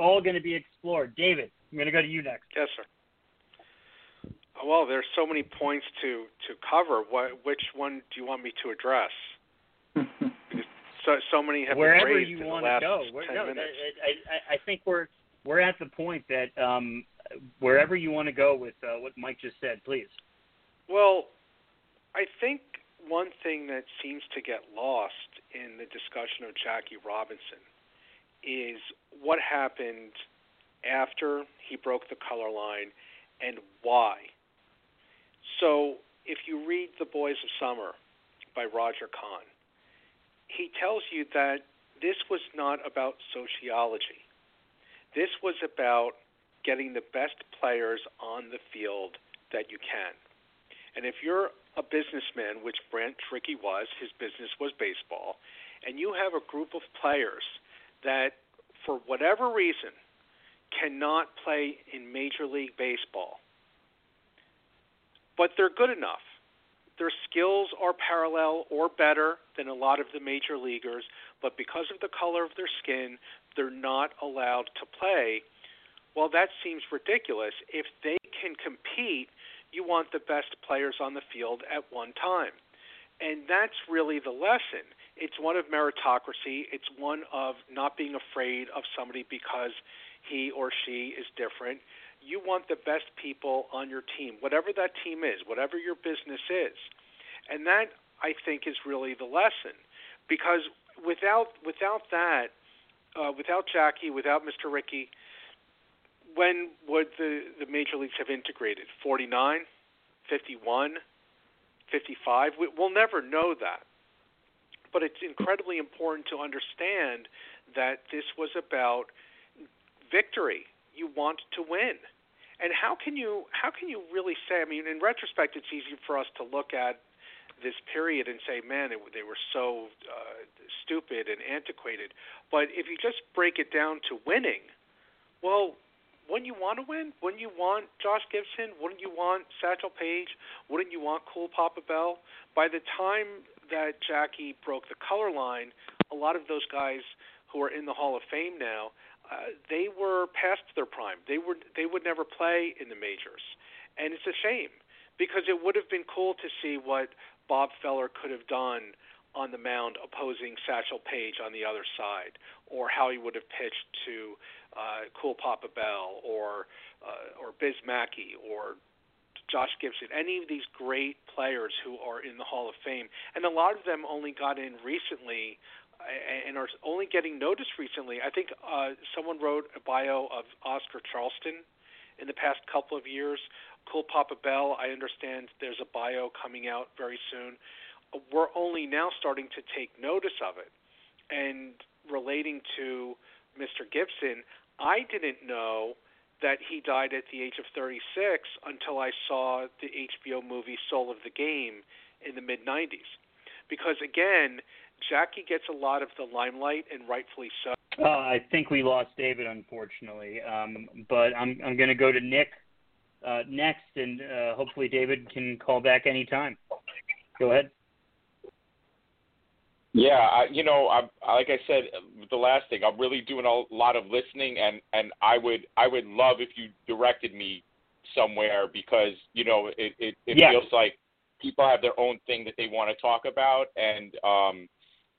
all going to be explored. David, I'm going to go to you next. Yes, sir. Well, there's so many points to to cover. What which one do you want me to address? so so many have Wherever been raised you in want the last to go. ten no, minutes. I, I, I think we're we're at the point that um, wherever you want to go with uh, what Mike just said, please. Well, I think one thing that seems to get lost in the discussion of Jackie Robinson is what happened after he broke the color line and why. So, if you read The Boys of Summer by Roger Kahn, he tells you that this was not about sociology. This was about getting the best players on the field that you can. And if you're a businessman, which Branch Rickey was, his business was baseball, and you have a group of players that, for whatever reason, cannot play in Major League Baseball, but they're good enough. Their skills are parallel or better than a lot of the major leaguers, but because of the color of their skin, they're not allowed to play. Well, that seems ridiculous. If they can compete you want the best players on the field at one time. And that's really the lesson. It's one of meritocracy, it's one of not being afraid of somebody because he or she is different. You want the best people on your team, whatever that team is, whatever your business is. And that I think is really the lesson. Because without without that, uh, without Jackie, without Mr. Rickey, when would the, the major leagues have integrated? 49, 51, 55? We, we'll never know that. But it's incredibly important to understand that this was about victory. You want to win. And how can you how can you really say? I mean, in retrospect, it's easy for us to look at this period and say, man, it, they were so uh, stupid and antiquated. But if you just break it down to winning, well, wouldn't you want to win? Wouldn't you want Josh Gibson? Wouldn't you want Satchel Paige? Wouldn't you want Cool Papa Bell? By the time that Jackie broke the color line, a lot of those guys who are in the Hall of Fame now, uh, they were past their prime. They were they would never play in the majors, and it's a shame because it would have been cool to see what Bob Feller could have done on the mound opposing Satchel Paige on the other side, or how he would have pitched to uh, Cool Papa Bell or uh, or Biz Mackey or Josh Gibson, any of these great players who are in the Hall of Fame, and a lot of them only got in recently and are only getting noticed recently. I think uh, someone wrote a bio of Oscar Charleston in the past couple of years. Cool Papa Bell, I understand there's a bio coming out very soon. We're only now starting to take notice of it. And relating to Mr. Gibson, I didn't know that he died at the age of 36 until I saw the HBO movie Soul of the Game in the mid 90s. Because again, Jackie gets a lot of the limelight, and rightfully so. Uh, I think we lost David, unfortunately. Um, but I'm I'm going to go to Nick uh, next, and uh, hopefully David can call back anytime. Go ahead. Yeah, I, you know, I, like I said, the last thing, I'm really doing a lot of listening, and and I would I would love if you directed me somewhere because you know it it, it yeah. feels like people have their own thing that they want to talk about, and um,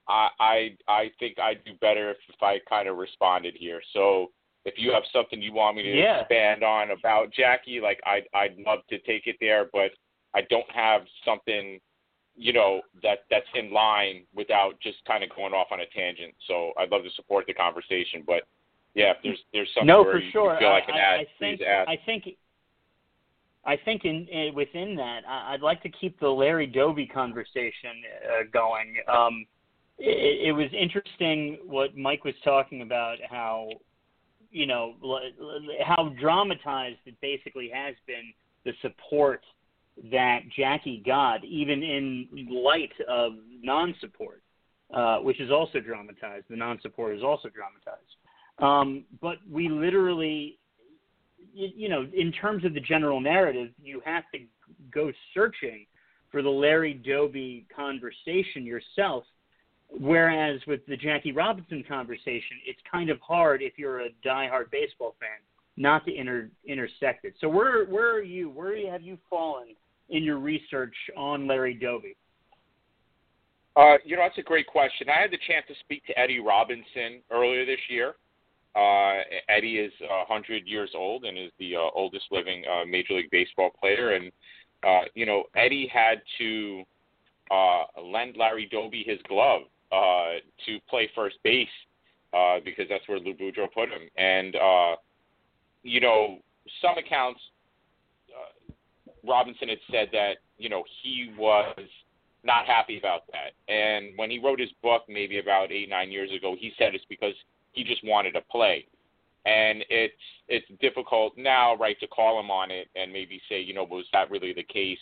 I I I think I'd do better if, if I kind of responded here. So if you have something you want me to yeah. expand on about Jackie, like I'd I'd love to take it there, but I don't have something you know that that's in line without just kind of going off on a tangent. So I'd love to support the conversation, but yeah, if there's there's something no, for you, sure. you feel I, I can add, I think, please add. I think I think in, in within that, I'd like to keep the Larry Doby conversation uh, going. Um, it, it was interesting what Mike was talking about how you know how dramatized it basically has been the support that Jackie got, even in light of non-support, uh, which is also dramatized. The non-support is also dramatized. Um, but we literally, you, you know, in terms of the general narrative, you have to go searching for the Larry Doby conversation yourself. Whereas with the Jackie Robinson conversation, it's kind of hard if you're a diehard baseball fan not to inter- intersect it. So where where are you? Where have you fallen in your research on Larry Doby? Uh, you know, that's a great question. I had the chance to speak to Eddie Robinson earlier this year. Uh, Eddie is uh, 100 years old and is the uh, oldest living uh, Major League Baseball player. And, uh, you know, Eddie had to uh, lend Larry Doby his glove uh, to play first base uh, because that's where Lou Boudreau put him. And, uh, you know, some accounts uh, Robinson had said that you know he was not happy about that, and when he wrote his book maybe about eight nine years ago, he said it's because he just wanted to play, and it's it's difficult now, right, to call him on it and maybe say, you know, was that really the case,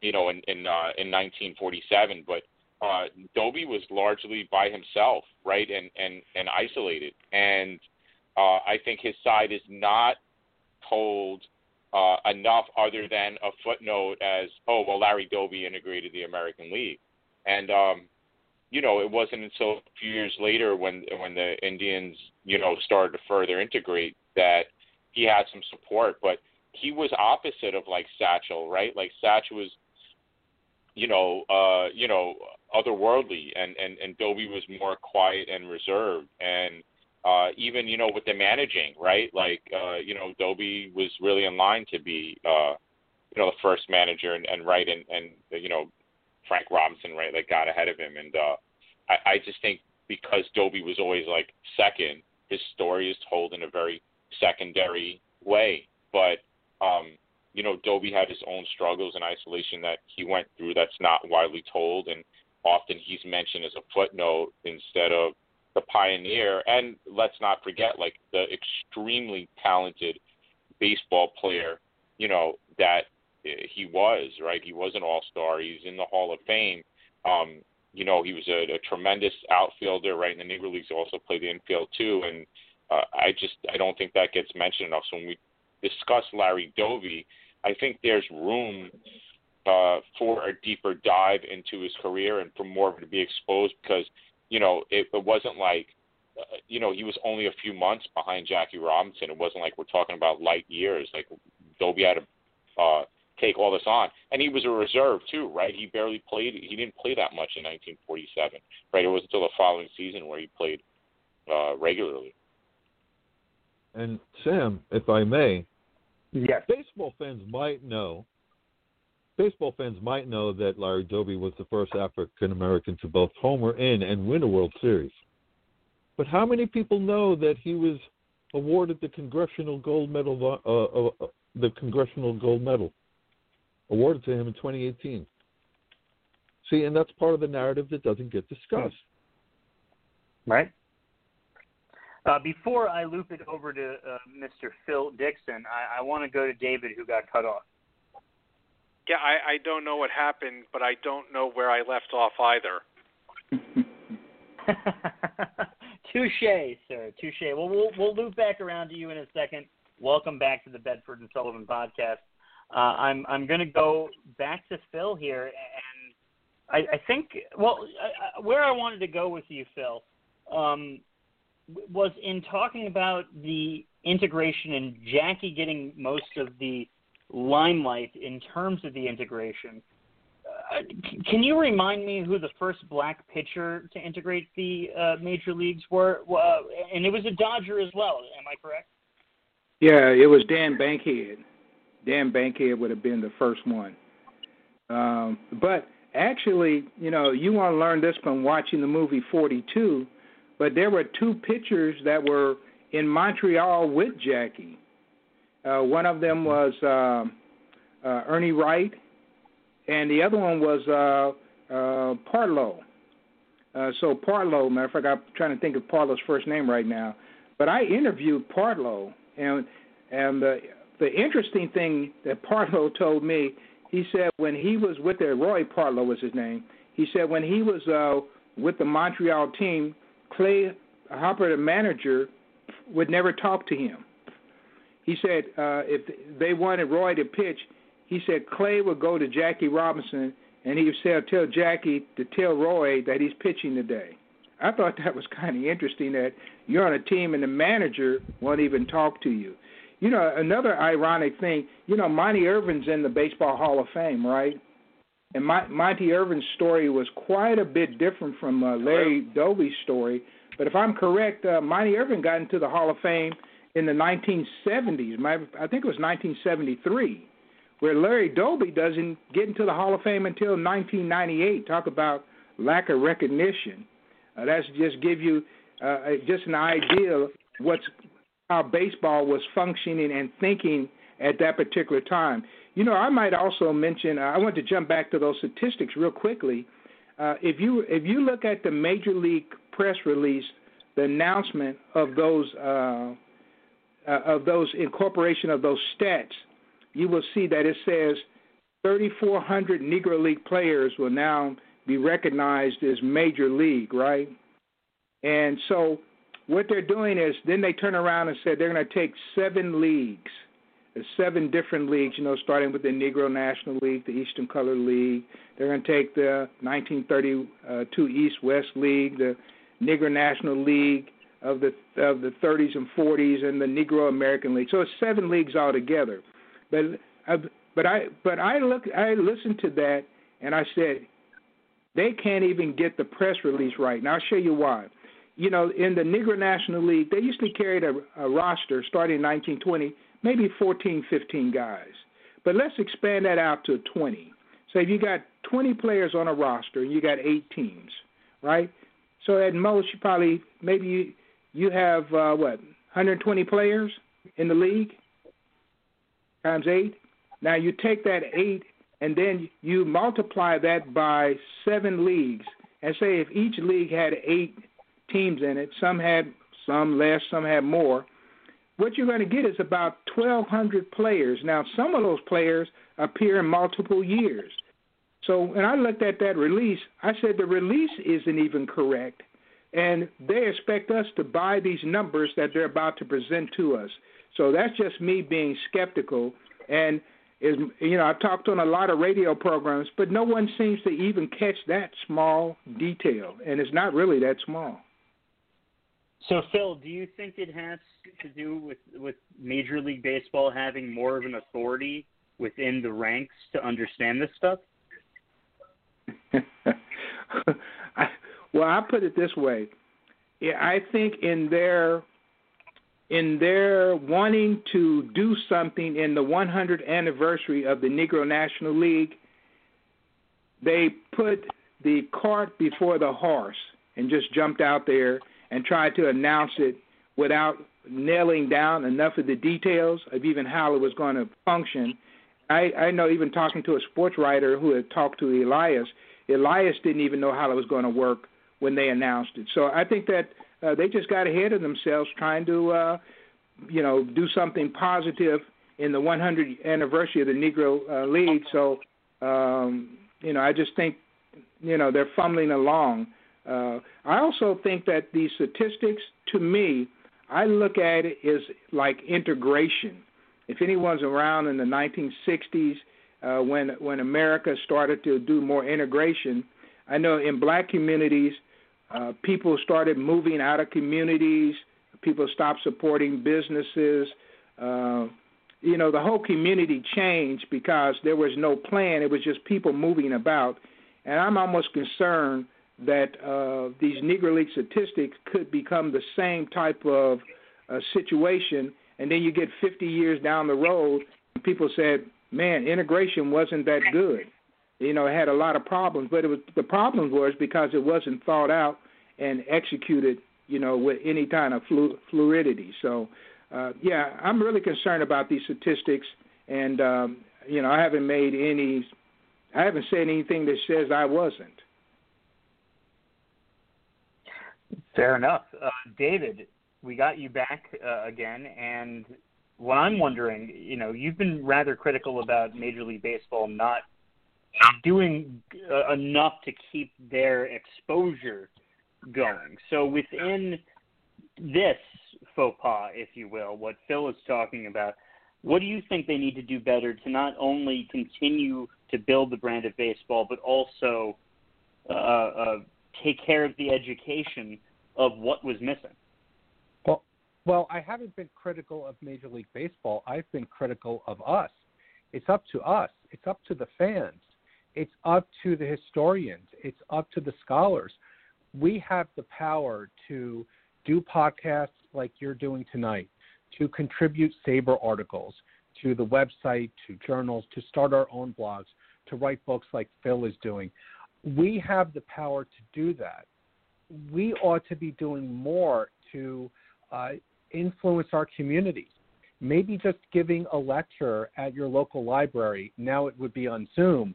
you know, in in uh, in 1947, but. Uh, Doby was largely by himself, right, and and and isolated, and uh, I think his side is not told uh, enough other than a footnote as, oh, well, Larry Doby integrated the American League. And, um, you know, it wasn't until a few years later when when the Indians, you know, started to further integrate that he had some support. But he was opposite of like Satchel, right? Like Satchel was, you know, uh, you know, otherworldly, and and and Doby was more quiet and reserved. And uh, even you know with the managing, right? Like uh, you know, Doby was really in line to be uh, you know the first manager, and, and right, and and you know Frank Robinson, right, like got ahead of him, and uh, I, I just think because Doby was always like second, his story is told in a very secondary way, but. um you know, Doby had his own struggles and isolation that he went through that's not widely told, and often he's mentioned as a footnote instead of the pioneer, and let's not forget like the extremely talented baseball player, you know, that he was. Right, he was an All Star. He's in the Hall of Fame. Um, you know, he was a, a tremendous outfielder. Right in the Negro Leagues, he also played the infield too, and uh, I just I don't think that gets mentioned enough. So when we discuss Larry Doby, I think there's room uh, for a deeper dive into his career and for more of it to be exposed because you know it, it wasn't like uh, you know he was only a few months behind Jackie Robinson. It wasn't like we're talking about light years. Like Doby had to uh, take all this on, and he was a reserve too, right? He barely played. He didn't play that much in 1947, right? It wasn't until the following season where he played uh, regularly. And Sam, if I may, yes. baseball fans might know baseball fans might know that Larry Doby was the first African American to both homer in and win a World Series. But how many people know that he was awarded the Congressional Gold Medal, uh, uh, uh, the Congressional Gold Medal, awarded to him in 2018? See, and that's part of the narrative that doesn't get discussed. Right. Uh, before I loop it over to uh, Mr. Phil Dixon, I, I want to go to David, who got cut off. Yeah, I, I don't know what happened, but I don't know where I left off either. Touche, sir. Touche. Well, we'll we'll loop back around to you in a second. Welcome back to the Bedford and Sullivan podcast. Uh, I'm I'm going to go back to Phil here, and I, I think well, I, I, where I wanted to go with you, Phil, um, was in talking about the integration and Jackie getting most of the limelight in terms of the integration. Uh, can you remind me who the first black pitcher to integrate the uh, major leagues were? Uh, and it was a Dodger as well. Am I correct? Yeah, it was Dan Bankhead. Dan Bankhead would have been the first one. Um, but actually, you know, you want to learn this from watching the movie 42. But there were two pitchers that were in Montreal with Jackie. Uh, one of them was uh, uh, Ernie Wright, and the other one was uh, uh, Partlow. Uh, so Partlow, matter of fact, I'm trying to think of Partlow's first name right now. But I interviewed Partlow, and and the the interesting thing that Partlow told me, he said when he was with the Roy Partlow was his name. He said when he was uh, with the Montreal team, Clay Hopper, the manager, would never talk to him. He said uh, if they wanted Roy to pitch, he said Clay would go to Jackie Robinson and he would say, tell Jackie to tell Roy that he's pitching today. I thought that was kind of interesting that you're on a team and the manager won't even talk to you. You know, another ironic thing, you know, Monte Irvin's in the Baseball Hall of Fame, right? And My, Monte Irvin's story was quite a bit different from uh, Larry Doby's story. But if I'm correct, uh, Monte Irvin got into the Hall of Fame – in the 1970s. My, I think it was 1973, where Larry Doby doesn't get into the Hall of Fame until 1998. Talk about lack of recognition. Uh, that's just give you uh, just an idea what's how baseball was functioning and thinking at that particular time. You know, I might also mention. Uh, I want to jump back to those statistics real quickly. Uh, if you if you look at the major league press release, the announcement of those uh, uh, of those incorporation of those stats, you will see that it says 3,400 Negro League players will now be recognized as major league, right? And so what they're doing is then they turn around and say they're going to take seven leagues, seven different leagues, you know, starting with the Negro National League, the Eastern Color League. They're going to take the 1932 East West League, the Negro National League, of the of the 30s and 40s and the Negro American League. So it's seven leagues altogether. But I, but I but I look I listened to that and I said they can't even get the press release right. And I'll show you why. You know, in the Negro National League, they used to carry a, a roster starting in 1920, maybe 14, 15 guys. But let's expand that out to 20. So if you got 20 players on a roster and you got eight teams, right? So at most, you probably maybe you, have uh, what 120 players in the league times eight. Now you take that eight and then you multiply that by seven leagues, and say if each league had eight teams in it, some had some less, some had more. what you're going to get is about 1,200 players. Now, some of those players appear in multiple years. So when I looked at that release, I said the release isn't even correct. And they expect us to buy these numbers that they're about to present to us. So that's just me being skeptical. And is you know I've talked on a lot of radio programs, but no one seems to even catch that small detail, and it's not really that small. So Phil, do you think it has to do with with Major League Baseball having more of an authority within the ranks to understand this stuff? Well, I put it this way. Yeah, I think in their in their wanting to do something in the 100th anniversary of the Negro National League, they put the cart before the horse and just jumped out there and tried to announce it without nailing down enough of the details of even how it was going to function. I, I know even talking to a sports writer who had talked to Elias, Elias didn't even know how it was going to work when they announced it. So I think that uh, they just got ahead of themselves trying to, uh, you know, do something positive in the 100th anniversary of the Negro uh, League. So, um, you know, I just think, you know, they're fumbling along. Uh, I also think that these statistics, to me, I look at it as like integration. If anyone's around in the 1960s, uh, when when America started to do more integration, I know in black communities, people started moving out of communities. People stopped supporting businesses. Uh, you know, the whole community changed because there was no plan. It was just people moving about. And I'm almost concerned that uh, these Negro League statistics could become the same type of uh, situation. And then you get 50 years down the road, and people said, man, integration wasn't that good you know, it had a lot of problems, but it was the problem was because it wasn't thought out and executed, you know, with any kind of flu- fluidity. So, uh, yeah, I'm really concerned about these statistics, and um, you know, I haven't made any, I haven't said anything that says I wasn't. Fair enough, uh, David. We got you back uh, again, and what I'm wondering, you know, you've been rather critical about Major League Baseball not doing uh, enough to keep their exposure going. So within this faux pas, if you will, what Phil is talking about, what do you think they need to do better to not only continue to build the brand of baseball, but also uh, uh, take care of the education of what was missing? Well, well, I haven't been critical of Major League Baseball. I've been critical of us. It's up to us. It's up to the fans it's up to the historians, it's up to the scholars. We have the power to do podcasts like you're doing tonight, to contribute SABR articles to the website, to journals, to start our own blogs, to write books like Phil is doing. We have the power to do that. We ought to be doing more to uh, influence our communities. Maybe just giving a lecture at your local library. Now it would be on Zoom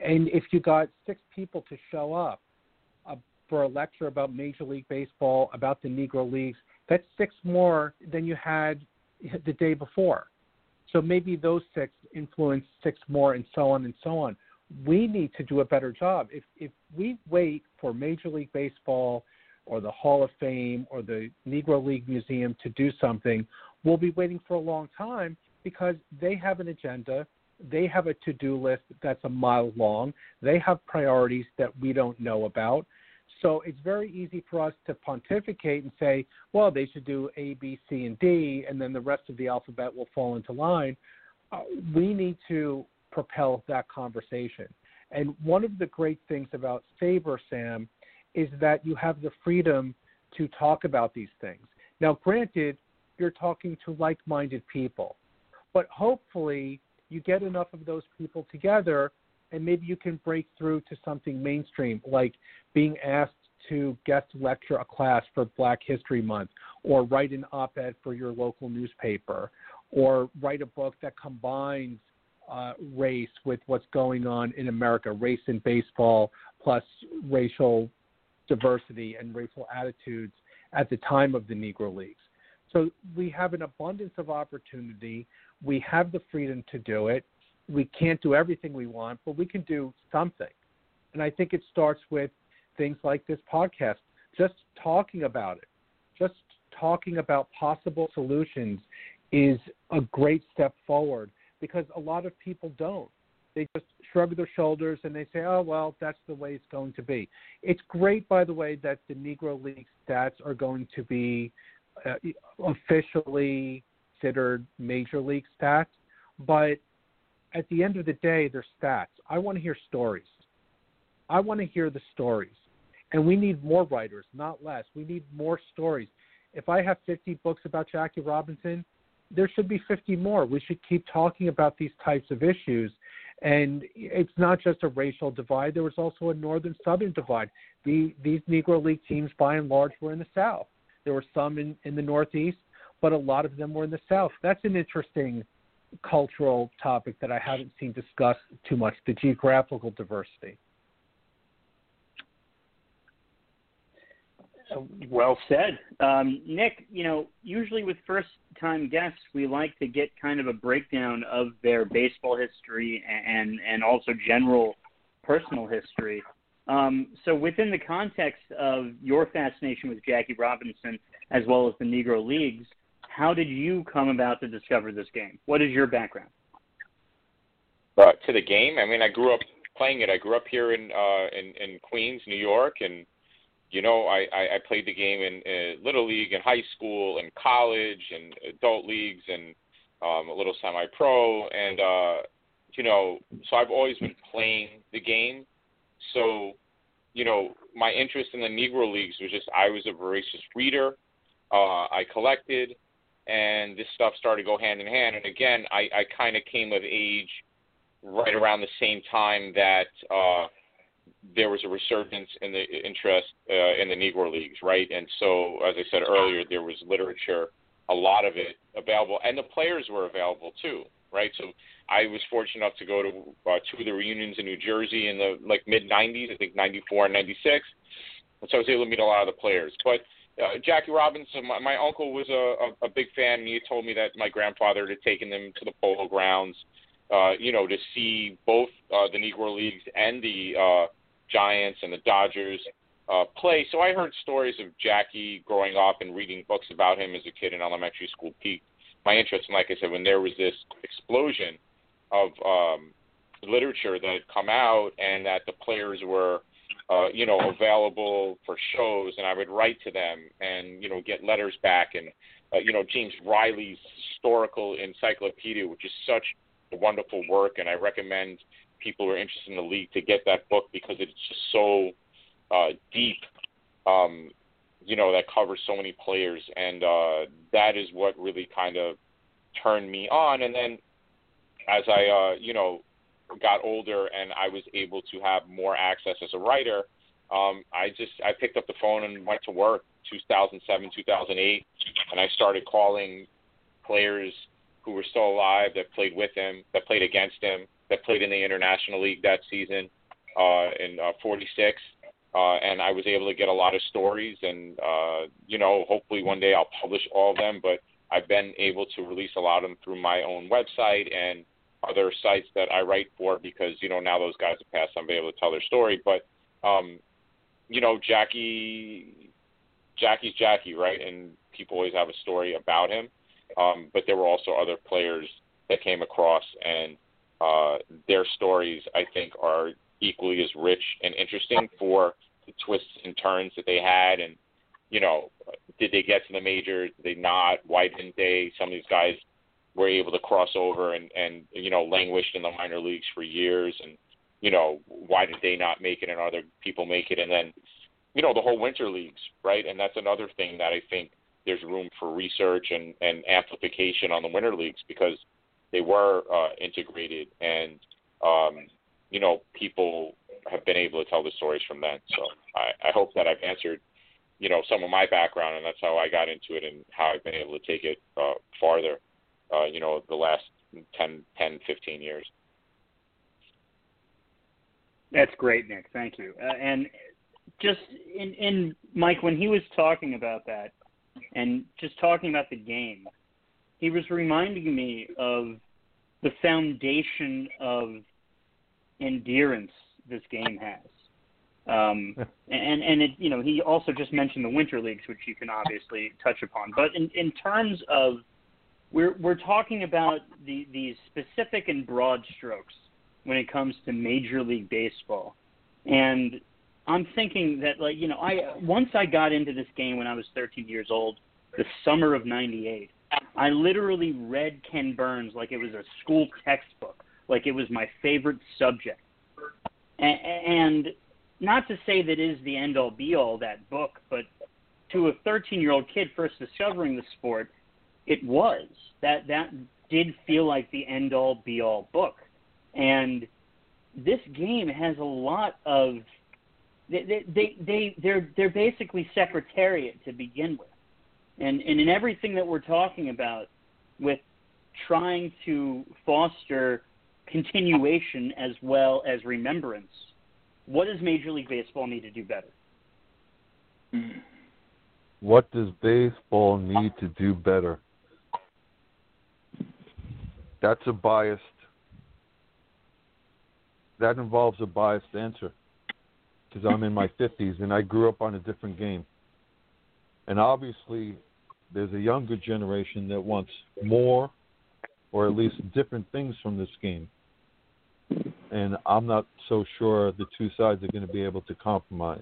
and if you got six people to show up uh, for a lecture about Major League Baseball, about the Negro Leagues, that's six more than you had the day before. So maybe those six influence six more, and so on and so on. We need to do a better job. If if we wait for Major League Baseball or the Hall of Fame or the Negro League Museum to do something, we'll be waiting for a long time because they have an agenda they have a to do list that's a mile long. They have priorities that we don't know about. So it's very easy for us to pontificate and say, well, they should do A, B, C, and D, and then the rest of the alphabet will fall into line. Uh, we need to propel that conversation. And one of the great things about SABR, Sam, is that you have the freedom to talk about these things. Now, granted, you're talking to like minded people, but hopefully you get enough of those people together and maybe you can break through to something mainstream like being asked to guest lecture a class for Black History Month or write an op ed for your local newspaper or write a book that combines uh, race with what's going on in America, race in baseball plus racial diversity and racial attitudes at the time of the Negro Leagues. So we have an abundance of opportunity. We have the freedom to do it. We can't do everything we want, but we can do something. And I think it starts with things like this podcast, just talking about it, just talking about possible solutions is a great step forward because a lot of people don't. They just shrug their shoulders and they say, oh, well, that's the way it's going to be. It's great, by the way, that the Negro League stats are going to be uh, officially considered major league stats, but at the end of the day, they're stats. I want to hear stories. I want to hear the stories. And we need more writers, not less. We need more stories. If I have 50 books about Jackie Robinson, there should be 50 more. We should keep talking about these types of issues. And it's not just a racial divide, there was also a northern southern divide. The, these Negro League teams, by and large, were in the South. There were some in, in the Northeast, but a lot of them were in the South. That's an interesting cultural topic that I haven't seen discussed too much the geographical diversity. Well said, um, Nick. You know, usually with first-time guests, we like to get kind of a breakdown of their baseball history and and also general personal history. Um, so, within the context of your fascination with Jackie Robinson as well as the Negro Leagues, how did you come about to discover this game? What is your background? Uh, to the game, I mean, I grew up playing it. I grew up here in uh, in, in Queens, New York, and you know, I, I, I played the game in, in little league, in high school, and college, and adult leagues, and um, a little semi-pro, and uh, you know, so I've always been playing the game. So, you know, my interest in the Negro leagues was just I was a voracious reader. Uh, I collected, and this stuff started to go hand in hand. And again, I, I kind of came of age right around the same time that. Uh, there was a resurgence in the interest uh, in the Negro Leagues, right? And so, as I said earlier, there was literature, a lot of it available, and the players were available too, right? So, I was fortunate enough to go to uh, two of the reunions in New Jersey in the like mid '90s, I think '94 and '96, and so I was able to meet a lot of the players. But uh, Jackie Robinson, my, my uncle was a, a, a big fan, and he told me that my grandfather had taken them to the Polo Grounds, uh, you know, to see both uh, the Negro Leagues and the uh, Giants and the Dodgers uh, play. So I heard stories of Jackie growing up and reading books about him as a kid in elementary school peaked my interest. And like I said, when there was this explosion of um, literature that had come out and that the players were, uh, you know, available for shows, and I would write to them and you know get letters back and uh, you know James Riley's historical encyclopedia, which is such a wonderful work, and I recommend people who are interested in the league to get that book because it's just so uh, deep. Um, you know that covers so many players, and uh, that is what really kind of turned me on. And then as I uh, you know got older and I was able to have more access as a writer, um, I just I picked up the phone and went to work 2007 2008, and I started calling players who were still alive that played with him, that played against him, that played in the International League that season uh, in uh, 46. Uh, and I was able to get a lot of stories, and uh, you know, hopefully one day I'll publish all of them. But I've been able to release a lot of them through my own website and other sites that I write for because you know now those guys have passed, I'm able to tell their story. But um, you know, Jackie, Jackie's Jackie, right? And people always have a story about him. Um, but there were also other players that came across and uh, their stories, I think, are equally as rich and interesting for the twists and turns that they had. And, you know, did they get to the majors? Did they not? Why didn't they? Some of these guys were able to cross over and, and you know, languished in the minor leagues for years. And, you know, why did they not make it and other people make it? And then, you know, the whole winter leagues, right? And that's another thing that I think there's room for research and, and amplification on the winter leagues because – they were uh, integrated, and um, you know people have been able to tell the stories from then. So I, I hope that I've answered you know some of my background, and that's how I got into it, and how I've been able to take it uh, farther. Uh, you know, the last 10, 10, 15 years. That's great, Nick. Thank you. Uh, and just in, in Mike, when he was talking about that, and just talking about the game, he was reminding me of the foundation of endurance this game has. Um, and and it, you know, he also just mentioned the winter leagues, which you can obviously touch upon. But in in terms of we're we're talking about the these specific and broad strokes when it comes to Major League Baseball, and I'm thinking that like you know I once I got into this game when I was 13 years old, the summer of '98. I literally read Ken Burns like it was a school textbook, like it was my favorite subject. And, and not to say that is the end all be all that book, but to a 13 year old kid first discovering the sport, it was that that did feel like the end all be all book, and this game has a lot of they they they they're they're basically secretariat to begin with, and and in everything that we're talking about with trying to foster continuation as well as remembrance what does Major League Baseball need to do better? Hmm. What does baseball need to do better? That's a biased. That involves a biased answer because I'm in my 50s and I grew up on a different game. And obviously, there's a younger generation that wants more or at least different things from this game and I'm not so sure the two sides are going to be able to compromise.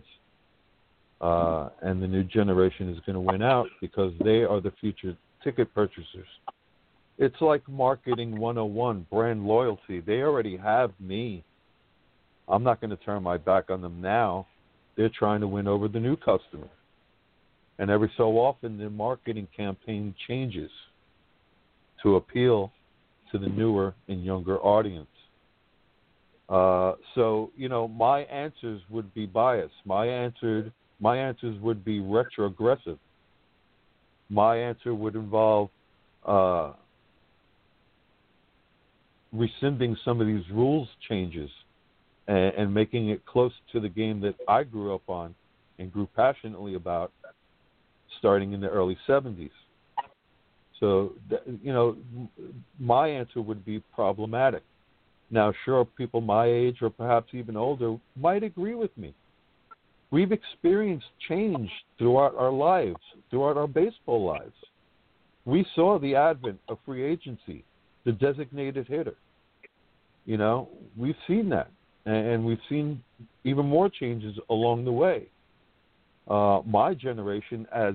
Uh, and the new generation is going to win out because they are the future ticket purchasers. It's like marketing 101, brand loyalty. They already have me. I'm not going to turn my back on them now. They're trying to win over the new customer. And every so often, their marketing campaign changes to appeal to the newer and younger audience. Uh, so you know, my answers would be biased. My answered my answers would be retrogressive. My answer would involve uh, rescinding some of these rules changes and, and making it close to the game that I grew up on and grew passionately about, starting in the early '70s. So, you know, my answer would be problematic. Now, sure, people my age or perhaps even older might agree with me. We've experienced change throughout our lives, throughout our baseball lives. We saw the advent of free agency, the designated hitter. You know, we've seen that, and we've seen even more changes along the way. Uh, my generation, as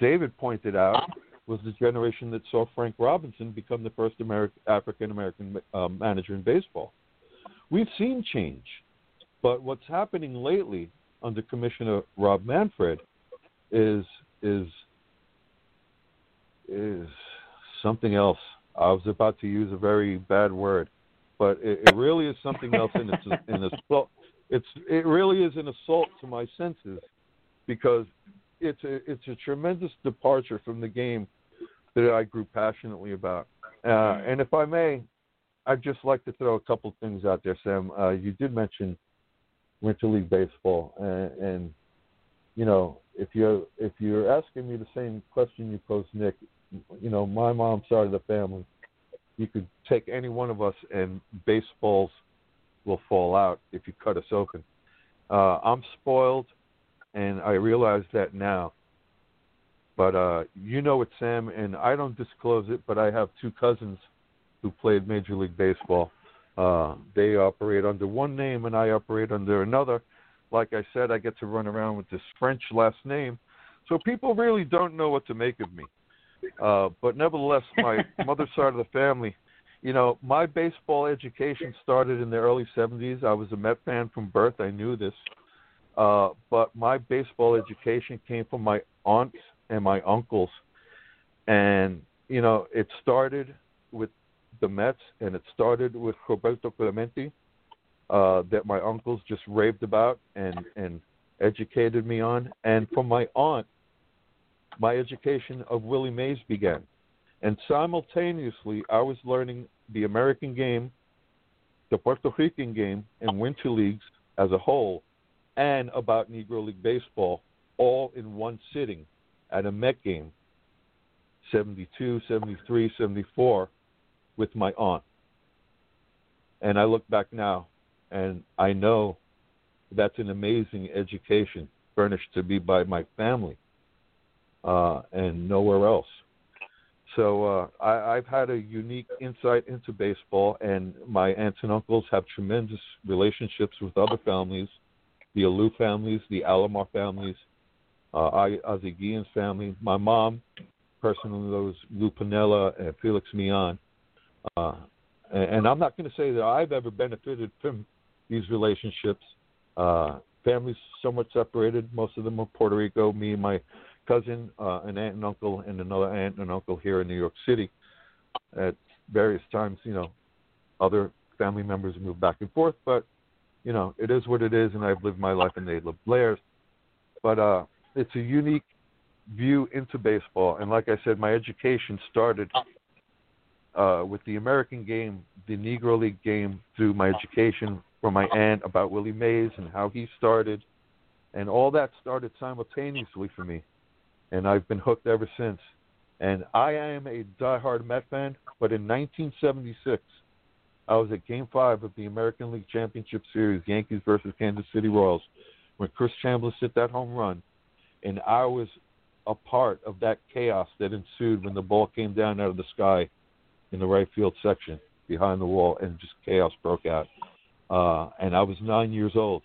David pointed out, was the generation that saw Frank Robinson become the first African American uh, manager in baseball. We've seen change, but what's happening lately under Commissioner Rob Manfred is is is something else. I was about to use a very bad word, but it, it really is something else, and it's an assault. It's it really is an assault to my senses because it's a it's a tremendous departure from the game that I grew passionately about. Uh, and if I may, I'd just like to throw a couple things out there, Sam. Uh, you did mention Winter League baseball, and, and you know, if you're if you're asking me the same question you posed, Nick, you know, my mom's side of the family, you could take any one of us, and baseballs will fall out if you cut us open. Uh, I'm spoiled, and I realize that now. But uh, you know it, Sam, and I don't disclose it, but I have two cousins who played Major League Baseball. Uh, they operate under one name, and I operate under another. Like I said, I get to run around with this French last name, so people really don't know what to make of me. Uh, but nevertheless, my mother's side of the family, you know, my baseball education started in the early 70s. I was a Met fan from birth. I knew this. Uh, but my baseball education came from my aunts and my uncles. And, you know, it started with the Mets and it started with Roberto Clemente uh, that my uncles just raved about and, and educated me on. And from my aunt, my education of Willie Mays began. And simultaneously, I was learning the American game, the Puerto Rican game, and winter leagues as a whole, and about Negro League Baseball all in one sitting at a Met game, 72, 73, 74, with my aunt. And I look back now and I know that's an amazing education furnished to me by my family uh, and nowhere else. So uh, I, I've had a unique insight into baseball, and my aunts and uncles have tremendous relationships with other families, the Alou families, the Alomar families, uh, I, Ozzie family. My mom personally knows Lou Piniella and Felix Millan. Uh, and, and I'm not going to say that I've ever benefited from these relationships. Uh, families somewhat separated. Most of them are Puerto Rico. Me and my cousin, uh, an aunt and uncle, and another aunt and uncle here in New York City. At various times, you know, other family members move back and forth, but you know, it is what it is, and I've lived my life and they lived. But uh, it's a unique view into baseball, and like I said, my education started uh, with the American game, the Negro League game, through my education from my aunt about Willie Mays and how he started, and all that started simultaneously for me and I've been hooked ever since. And I am a diehard Met fan, but in 1976, I was at Game Five of the American League Championship Series, Yankees versus Kansas City Royals, when Chris Chambliss hit that home run, and I was a part of that chaos that ensued when the ball came down out of the sky in the right field section behind the wall, and just chaos broke out. Uh, and I was nine years old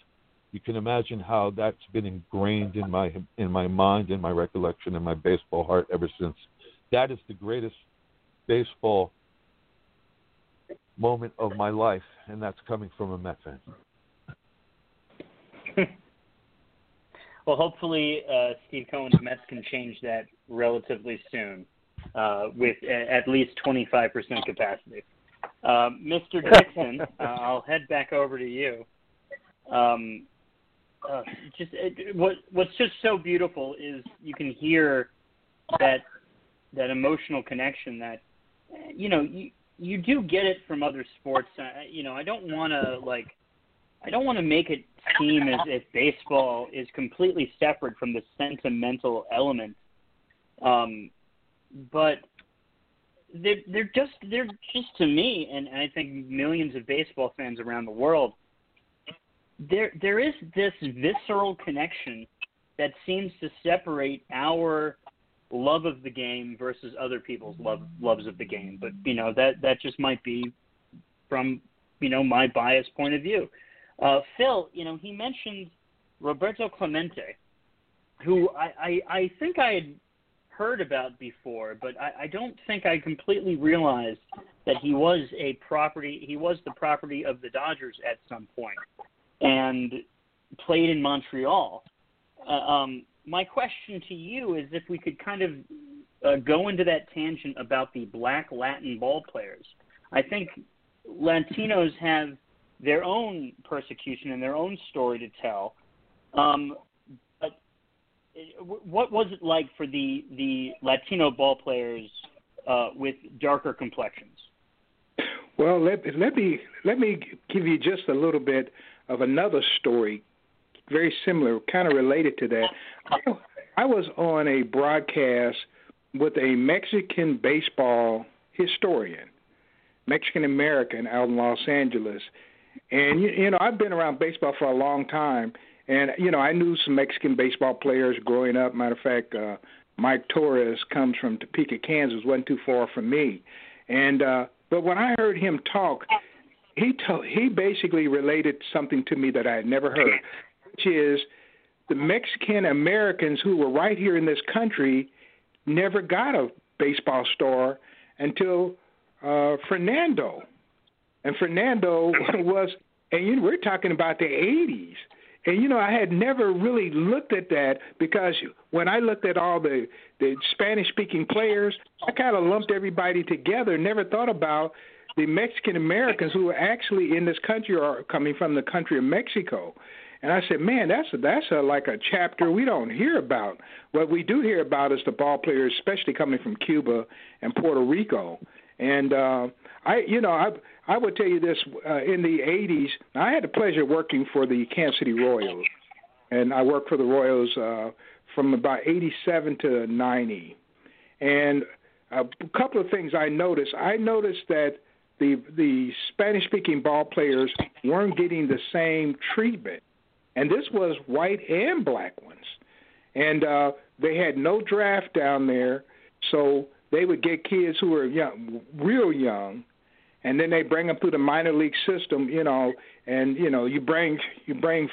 you can imagine how that's been ingrained in my in my mind, in my recollection, in my baseball heart ever since. That is the greatest baseball moment of my life, and that's coming from a Met fan. well, hopefully, uh, Steve Cohen's Mets can change that relatively soon, uh, with at least 25% capacity. Uh, Mr. Dixon, uh, I'll head back over to you. Um, uh, just it, what what's just so beautiful is you can hear that that emotional connection that you know you you do get it from other sports. Uh, you know, I don't want to like I don't want to make it seem as if baseball is completely separate from the sentimental element. Um, but they're they're just they're just to me, and I think millions of baseball fans around the world there there is this visceral connection that seems to separate our love of the game versus other people's love loves of the game. But you know that that just might be from you know my biased point of view. Uh, Phil, you know he mentioned Roberto Clemente, who I, I, I think I had heard about before, but I, I don't think I completely realized that he was a property. He was the property of the Dodgers at some point and played in Montreal. Uh, um, my question to you is if we could kind of uh, go into that tangent about the black Latin ball players. I think Latinos have their own persecution and their own story to tell. Um, but what was it like for the the Latino ball players uh, with darker complexions? Well, let, let me let me give you just a little bit of another story, very similar, kind of related to that. I was on a broadcast with a Mexican baseball historian, Mexican American out in Los Angeles. And you, you know, I've been around baseball for a long time, and you know, I knew some Mexican baseball players growing up. Matter of fact, uh, Mike Torrez comes from Topeka, Kansas, wasn't too far from me. And uh, but when I heard him talk, he told he basically related something to me that I had never heard, which is the Mexican Americans who were right here in this country never got a baseball star until uh, Fernando, and Fernando was, and you know, we're talking about the '80s. And you know, I had never really looked at that because when I looked at all the the Spanish speaking players, I kind of lumped everybody together. Never thought about the Mexican Americans who are actually in this country are coming from the country of Mexico. And I said, man, that's a, that's a, like a chapter we don't hear about. What we do hear about is the ball players, especially coming from Cuba and Puerto Rico. And uh, I, you know, I I would tell you this: uh, in the '80s, I had the pleasure of working for the Kansas City Royals, and I worked for the Royals uh, from about 87 to 90. And a couple of things I noticed. I noticed that the the Spanish speaking ball players weren't getting the same treatment. And this was white and black ones. And uh they had no draft down there, so they would get kids who were young, real young, and then they bring them through the minor league system, you know, and you know, you bring you bring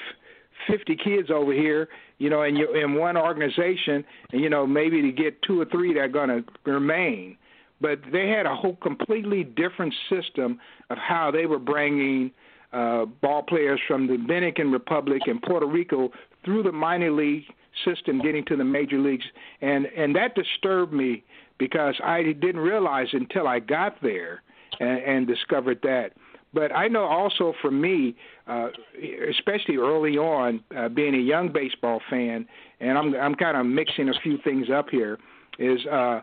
50 kids over here, you know, in your in one organization, and you know maybe to get two or three that are going to remain. But they had a whole completely different system of how they were bringing uh, ball players from the Dominican Republic and Puerto Rico through the minor league system, getting to the major leagues, and and that disturbed me because I didn't realize until I got there and, and discovered that. But I know also for me, uh, especially early on, uh, being a young baseball fan, and I'm I'm kind of mixing a few things up here, is uh,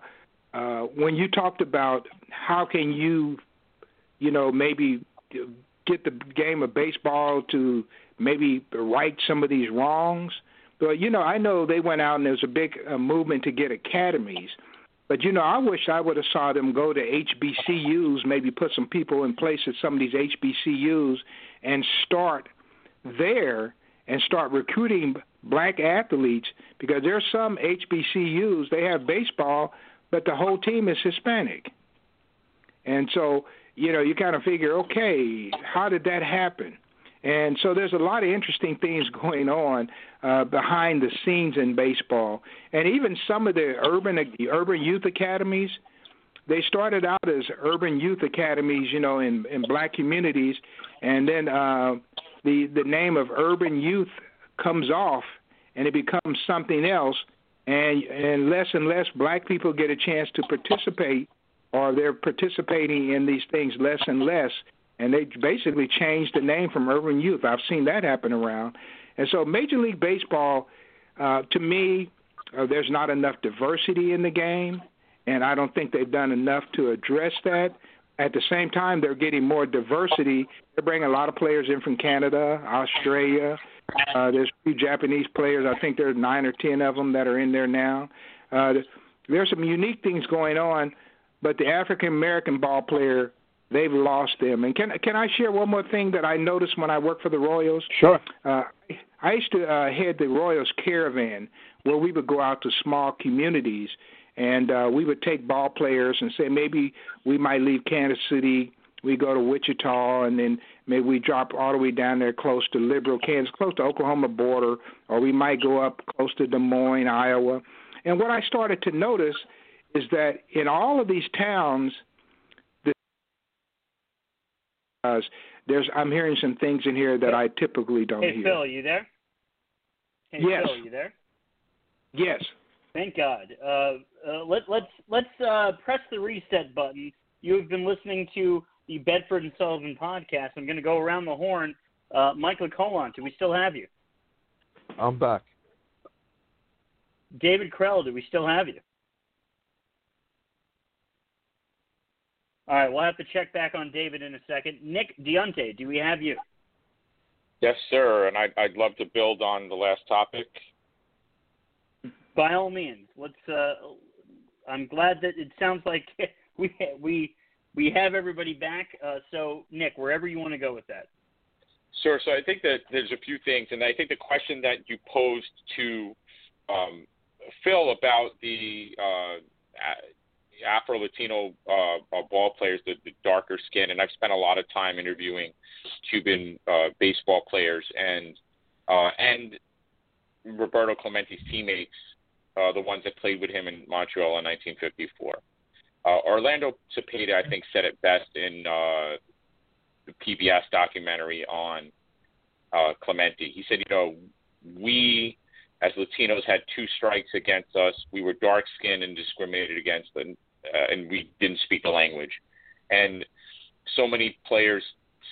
uh, when you talked about how can you, you know, maybe get the game of baseball to maybe right some of these wrongs. But you know, I know they went out and there's a big uh, movement to get academies. But you know, I wish I would have saw them go to HBCUs, maybe put some people in place at some of these HBCUs, and start there and start recruiting black athletes because there's some HBCUs they have baseball, but the whole team is Hispanic, and so you know you kind of figure, okay, how did that happen? And so there's a lot of interesting things going on uh, behind the scenes in baseball, and even some of the urban the urban youth academies. They started out as urban youth academies, you know, in in black communities, and then uh, the the name of urban youth comes off, and it becomes something else, and and less and less black people get a chance to participate, or they're participating in these things less and less and they basically changed the name from Urban Youth. I've seen that happen around, and so Major League Baseball, uh, to me, uh, there's not enough diversity in the game, and I don't think they've done enough to address that. At the same time, they're getting more diversity. They're bringing a lot of players in from Canada, Australia. Uh, there's a few Japanese players. I think there's nine or ten of them that are in there now. Uh, there's some unique things going on, but the African American ball player they've lost them. And can can I share one more thing that I noticed when I worked for the Royals? Sure. Uh, I used to uh, head the Royals caravan where we would go out to small communities and uh, we would take ball players and say maybe we might leave Kansas City, we go to Wichita, and then maybe we drop all the way down there close to Liberal, Kansas, close to Oklahoma border, or we might go up close to Des Moines, Iowa. And what I started to notice is that in all of these towns – because there's I'm hearing some things in here that I typically don't hey, hear. Hey Phil, you there? Hey yes. Phil, you there? Yes. Thank God. Uh, uh, let, let's let's uh, press the reset button. You have been listening to the Bedford and Sullivan podcast. I'm going to go around the horn. Uh, Mike Lecolant, do we still have you? I'm back. David Krell, do we still have you? All right, we'll have to check back on David in a second. Nick Diunte, do we have you? Yes, sir, and I'd, I'd love to build on the last topic. By all means, let's. Uh, I'm glad that it sounds like we we we have everybody back. Uh, so, Nick, wherever you want to go with that. Sure. So I think that there's a few things, and I think the question that you posed to um, Phil about the uh, Afro Latino uh, ball players, the, the darker skin, and I've spent a lot of time interviewing Cuban uh, baseball players and uh, and Roberto Clemente's teammates, uh, the ones that played with him in Montreal in 1954. Uh, Orlando Cepeda, I think, said it best in uh, the PBS documentary on uh, Clemente. He said, you know, we as Latinos had two strikes against us. We were dark skinned and discriminated against, and, uh, and we didn't speak the language. And so many players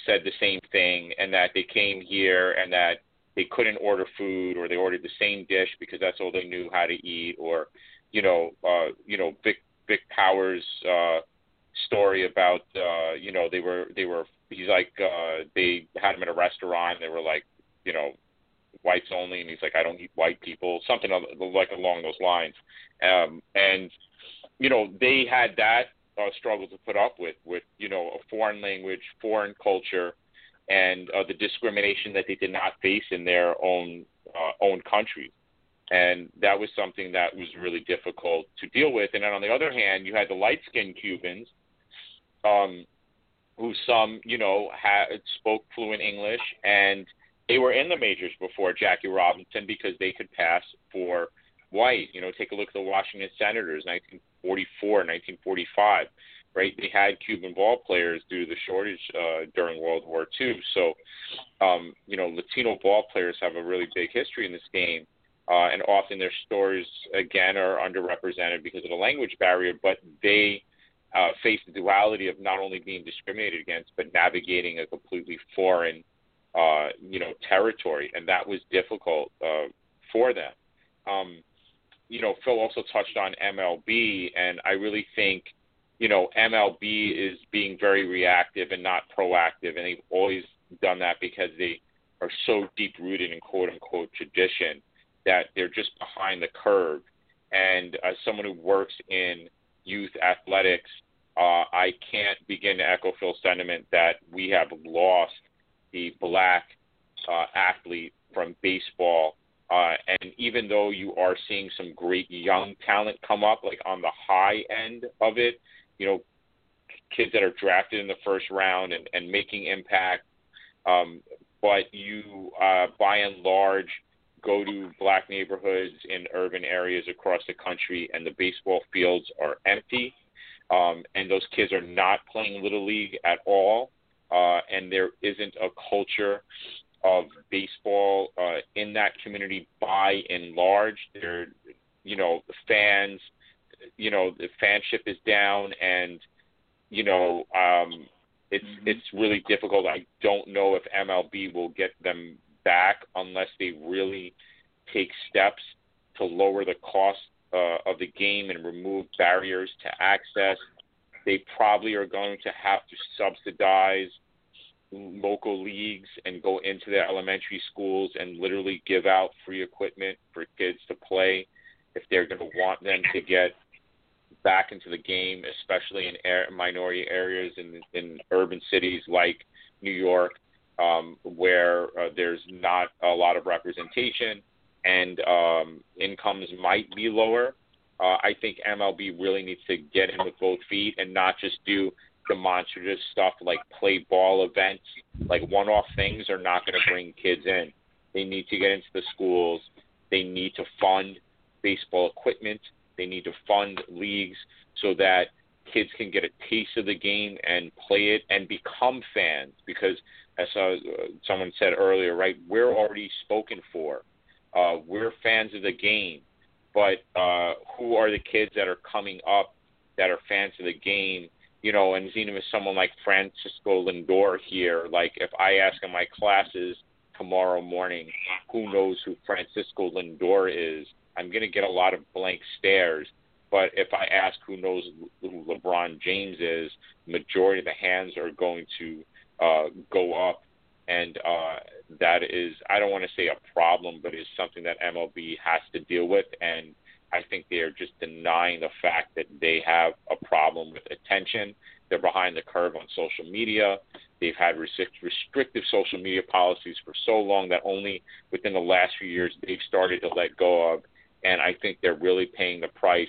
said the same thing, and that they came here and that they couldn't order food, or they ordered the same dish because that's all they knew how to eat, or you know, uh, you know, Vic Vic Power's uh, story about uh, you know they were they were he's like uh, they had him at a restaurant, they were like you know whites only, and he's like, I don't eat white people, something like along those lines. Um, and you know, they had that uh, struggle to put up with, with you know, a foreign language, foreign culture, and uh, the discrimination that they did not face in their own uh, own countries. And that was something that was really difficult to deal with. And then on the other hand, you had the light skinned Cubans, um, who some, you know, had spoke fluent English and they were in the majors before Jackie Robinson because they could pass for white. You know, take a look at the Washington Senators, 1944, 1945 right? They had Cuban ball players due to the shortage uh, during World War II. So, um, you know, Latino ball players have a really big history in this game. Uh, and often their stories, again, are underrepresented because of the language barrier, but they uh, face the duality of not only being discriminated against, but navigating a completely foreign, uh, you know, territory. And that was difficult uh, for them. Um, you know, Phil also touched on MLB, and I really think – you know, MLB is being very reactive and not proactive, and they've always done that because they are so deep rooted in quote unquote tradition that they're just behind the curve. And as someone who works in youth athletics, uh, I can't begin to echo Phil's sentiment that we have lost the black uh, athlete from baseball. Uh, and even though you are seeing some great young talent come up, like on the high end of it, you know, kids that are drafted in the first round and, and making impact. Um, but you, uh, by and large, go to black neighborhoods in urban areas across the country, and the baseball fields are empty, um, and those kids are not playing little league at all, uh, and there isn't a culture of baseball uh, in that community by and large. There, you know, the fans you know the fanship is down and you know um it's mm-hmm. it's really difficult i don't know if mlb will get them back unless they really take steps to lower the cost uh, of the game and remove barriers to access. They probably are going to have to subsidize local leagues and go into their elementary schools and literally give out free equipment for kids to play if they're going to want them to get back into the game, especially in air, minority areas in, in urban cities like New York, um, where uh, there's not a lot of representation and um, incomes might be lower. Uh, I think MLB really needs to get in with both feet and not just do demonstrative stuff like play ball events, like one off things are not going to bring kids in. They need to get into the schools. They need to fund baseball equipment. They need to fund leagues so that kids can get a taste of the game and play it and become fans because as uh, someone said earlier right we're already spoken for. Uh, we're fans of the game. But uh, who are the kids that are coming up that are fans of the game? You know and even is someone like francisco lindor here like if i ask in my classes tomorrow morning who knows who francisco lindor is? I'm going to get a lot of blank stares. But if I ask who knows who LeBron James is, majority of the hands are going to uh, go up, and uh, that is I don't want to say a problem, but it's something that MLB has to deal with, and I think they are just denying the fact that they have a problem with attention. They're behind the curve on social media. They've had restrictive social media policies for so long that only within the last few years they've started to let go of and I think they're really paying the price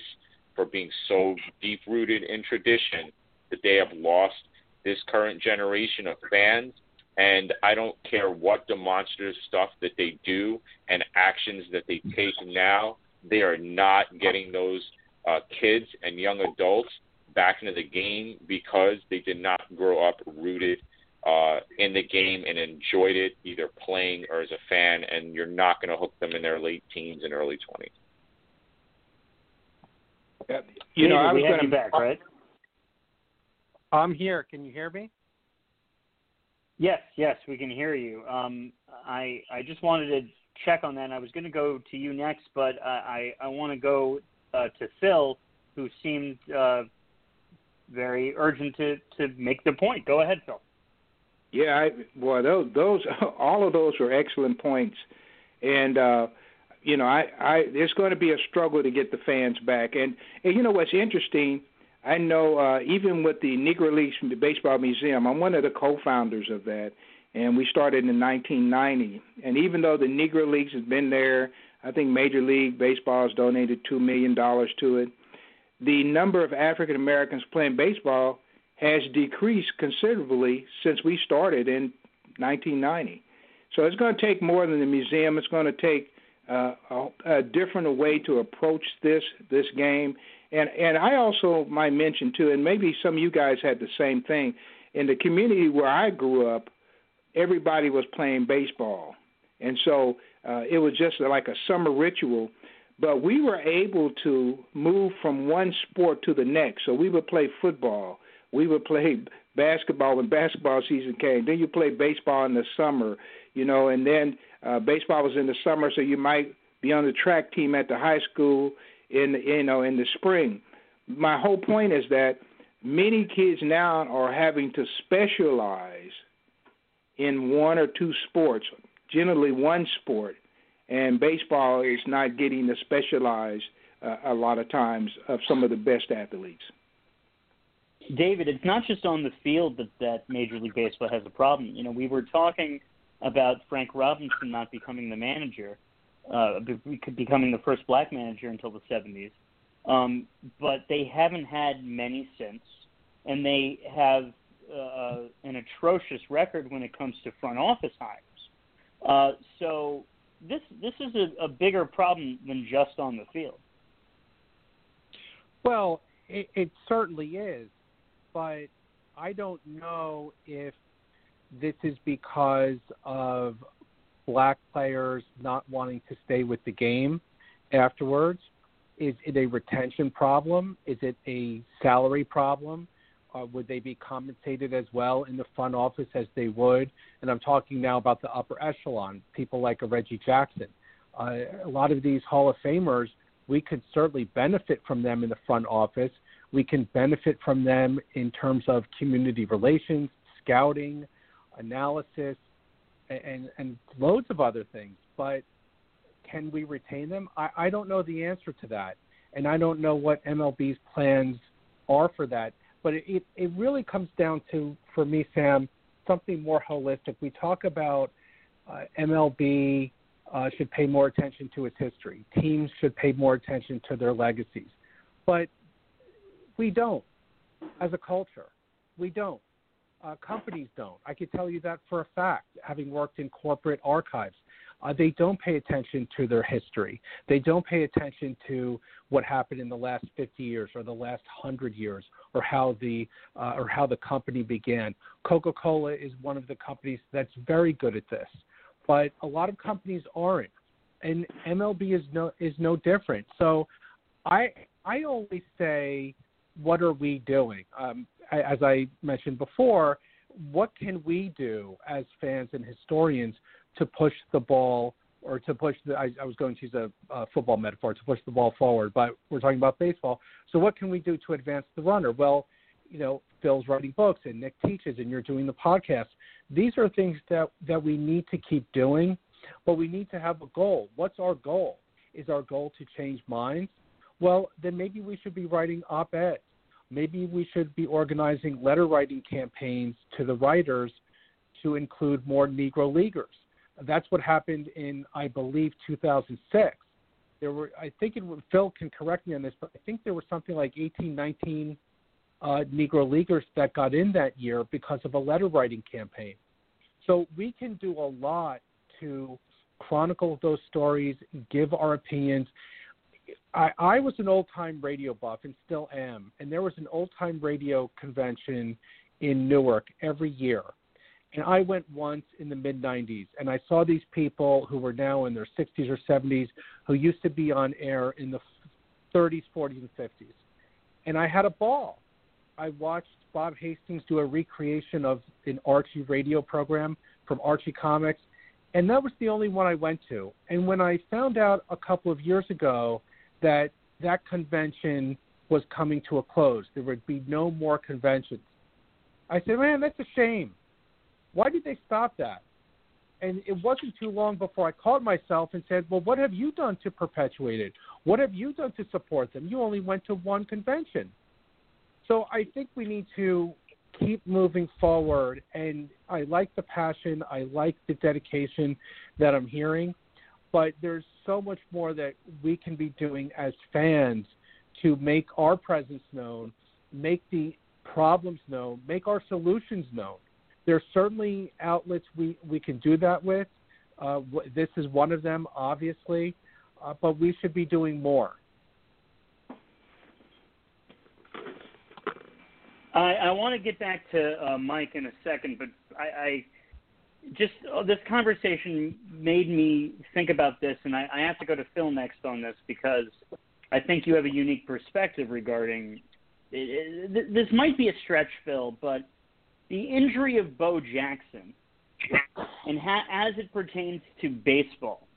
for being so deep rooted in tradition that they have lost this current generation of fans. And I don't care what demonstrative stuff that they do and actions that they take now, they are not getting those uh, kids and young adults back into the game because they did not grow up rooted uh, in the game and enjoyed it either playing or as a fan. And you're not going to hook them in their late teens and early 20s. You know, I was going to back, right? I'm here. Can you hear me? Yes, yes, we can hear you. Um, I I just wanted to check on that. I was going to go to you next, but I I want to go uh, to Phil, who seemed uh, very urgent to to make the point. Go ahead, Phil. Yeah, I, well, those, those all of those were excellent points, and uh, you know, I, I there's going to be a struggle to get the fans back. And, and you know what's interesting? I know uh, even with the Negro Leagues the Baseball Museum, I'm one of the co-founders of that, and we started in 1990. And even though the Negro Leagues has been there, I think Major League Baseball has donated two million dollars to it. The number of African Americans playing baseball has decreased considerably since we started in 1990. So it's going to take more than the museum. It's going to take uh, a, a different way to approach this this game. And and I also might mention too, and maybe some of you guys had the same thing. In the community where I grew up, everybody was playing baseball, and so uh, it was just like a summer ritual. But we were able to move from one sport to the next. So we would play football, we would play basketball when basketball season came. Then you play baseball in the summer, you know, and then uh, baseball was in the summer, so you might be on the track team at the high school in the, you know in the spring. My whole point is that many kids now are having to specialize in one or two sports, generally one sport, and baseball is not getting the specialized uh, a lot of times of some of the best athletes. David, it's not just on the field that, that Major League Baseball has a problem. You know, we were talking about Frank Robinson not becoming the manager, uh, becoming the first black manager until the 70s. Um, but they haven't had many since, and they have uh, an atrocious record when it comes to front office hires. Uh, so this this is a, a bigger problem than just on the field. Well, it, it certainly is, but I don't know if this is because of black players not wanting to stay with the game afterwards? Is it a retention problem? Is it a salary problem? Uh, would they be compensated as well in the front office as they would? And I'm talking now about the upper echelon, people like a Reggie Jackson. Uh, a lot of these Hall of Famers, we could certainly benefit from them in the front office. We can benefit from them in terms of community relations, scouting, analysis, and, and loads of other things. But can we retain them? I, I don't know the answer to that, and I don't know what MLB's plans are for that. But it, it, it really comes down to, for me, Sam, something more holistic. We talk about uh, MLB uh, should pay more attention to its history. Teams should pay more attention to their legacies, but we don't as a culture. We don't uh, companies don't. I can tell you that for a fact, having worked in corporate archives. Uh, they don't pay attention to their history. They don't pay attention to what happened in the last 50 years or the last 100 years or how the uh, or how the company began. Coca-Cola is one of the companies that's very good at this, but a lot of companies aren't, and MLB is no is no different. So, I I always say, what are we doing? Um, as I mentioned before, what can we do as fans and historians to push the ball or to push the I, I was going to use a, a football metaphor to push the ball forward, but we're talking about baseball. So what can we do to advance the runner? Well, you know, Phil's writing books and Nick teaches and you're doing the podcast. These are things that that we need to keep doing, but we need to have a goal. What's our goal? Is our goal to change minds? Well, then maybe we should be writing op-eds maybe we should be organizing letter writing campaigns to the writers to include more Negro Leaguers. That's what happened in, I believe, 2006. There were, I think, it, Phil can correct me on this, but I think there was something like 18, 19 uh, Negro Leaguers that got in that year because of a letter writing campaign. So we can do a lot to chronicle those stories, give our opinions, I, I was an old time radio buff and still am, and there was an old time radio convention in Newark every year. And I went once in the mid 90s, and I saw these people who were now in their 60s or 70s who used to be on air in the 30s, 40s, and 50s. And I had a ball. I watched Bob Hastings do a recreation of an Archie radio program from Archie Comics, and that was the only one I went to. And when I found out a couple of years ago that that convention was coming to a close. There would be no more conventions. I said, man, that's a shame. Why did they stop that? And it wasn't too long before I called myself and said, Well, what have you done to perpetuate it? What have you done to support them? You only went to one convention. So I think we need to keep moving forward. And I like the passion, I like the dedication that I'm hearing. But there's so much more that we can be doing as fans to make our presence known, make the problems known, make our solutions known. There are certainly outlets we, we can do that with. Uh, this is one of them, obviously, uh, but we should be doing more. I, I want to get back to uh, Mike in a second, but I, I just uh, this conversation made me think about this, and I, I have to go to Phil next on this because I think you have a unique perspective regarding. It, it, this might be a stretch, Phil, but the injury of Bo Jackson, and ha- as it pertains to baseball,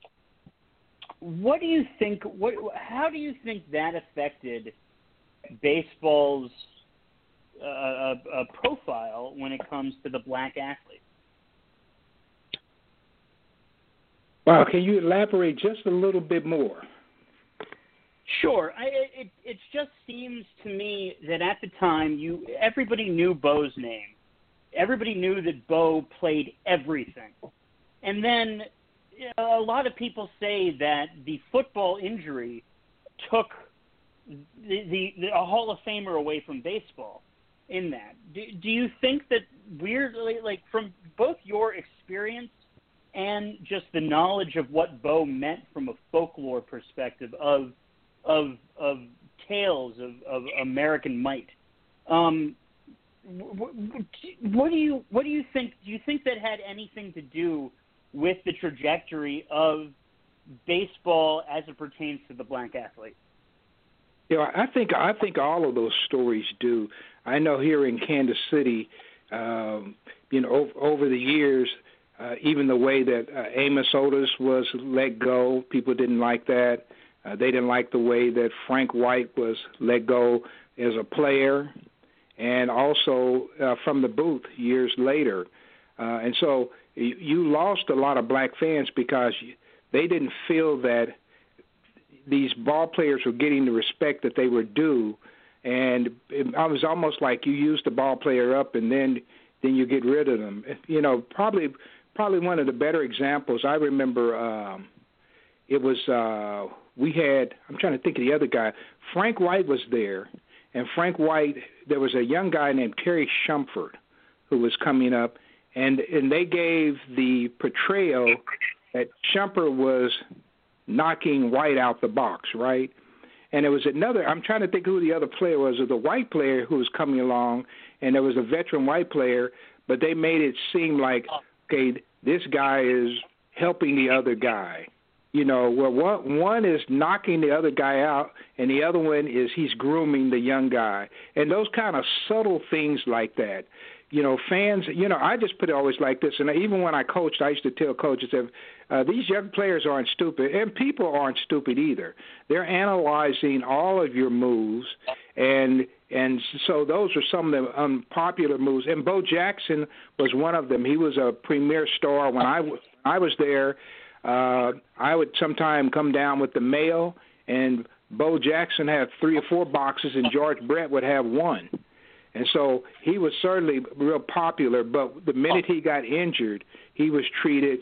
what do you think? What? How do you think that affected baseball's uh, uh, uh profile when it comes to the black athlete? Wow, can you elaborate just a little bit more? Sure. I, it it just seems to me that at the time you everybody knew Bo's name. Everybody knew that Bo played everything. And then you know, a lot of people say that the football injury took the, the, the a Hall of Famer away from baseball in that. Do, do you think that weirdly like from both your experience and just the knowledge of what Bo meant from a folklore perspective of of of tales of, of American might. Um, what, do you what do you think? Do you think that had anything to do with the trajectory of baseball as it pertains to the black athlete? Yeah, I think I think all of those stories do. I know here in Kansas City, um, you know, over, over the years, uh, even the way that uh, Amos Otis was let go, people didn't like that. Uh, they didn't like the way that Frank White was let go as a player, and also uh, from the booth years later. Uh, and so you, you lost a lot of black fans because they didn't feel that these ball players were getting the respect that they were due. And it, I was almost like you use the ball player up and then then you get rid of them. You know, probably probably one of the better examples. I remember um, it was uh, we had. I'm trying to think of the other guy. Frank White was there, and Frank White. There was a young guy named Terry Shumpert who was coming up, and and they gave the portrayal that Shumpert was knocking White out the box, right? And there was another. I'm trying to think who the other player was. Or the white player who was coming along, and there was a veteran white player, but they made it seem like okay, this guy is helping the other guy. You know, well, one one is knocking the other guy out, and the other one is he's grooming the young guy, and those kind of subtle things like that. You know, fans. You know, I just put it always like this, and even when I coached, I used to tell coaches that uh, these young players aren't stupid, and people aren't stupid either. They're analyzing all of your moves, and and so those are some of the unpopular moves. And Bo Jackson was one of them. He was a premier star when I was I was there. Uh, I would sometime come down with the mail, and Bo Jackson had three or four boxes, and George Brett would have one. And so he was certainly real popular. But the minute he got injured, he was treated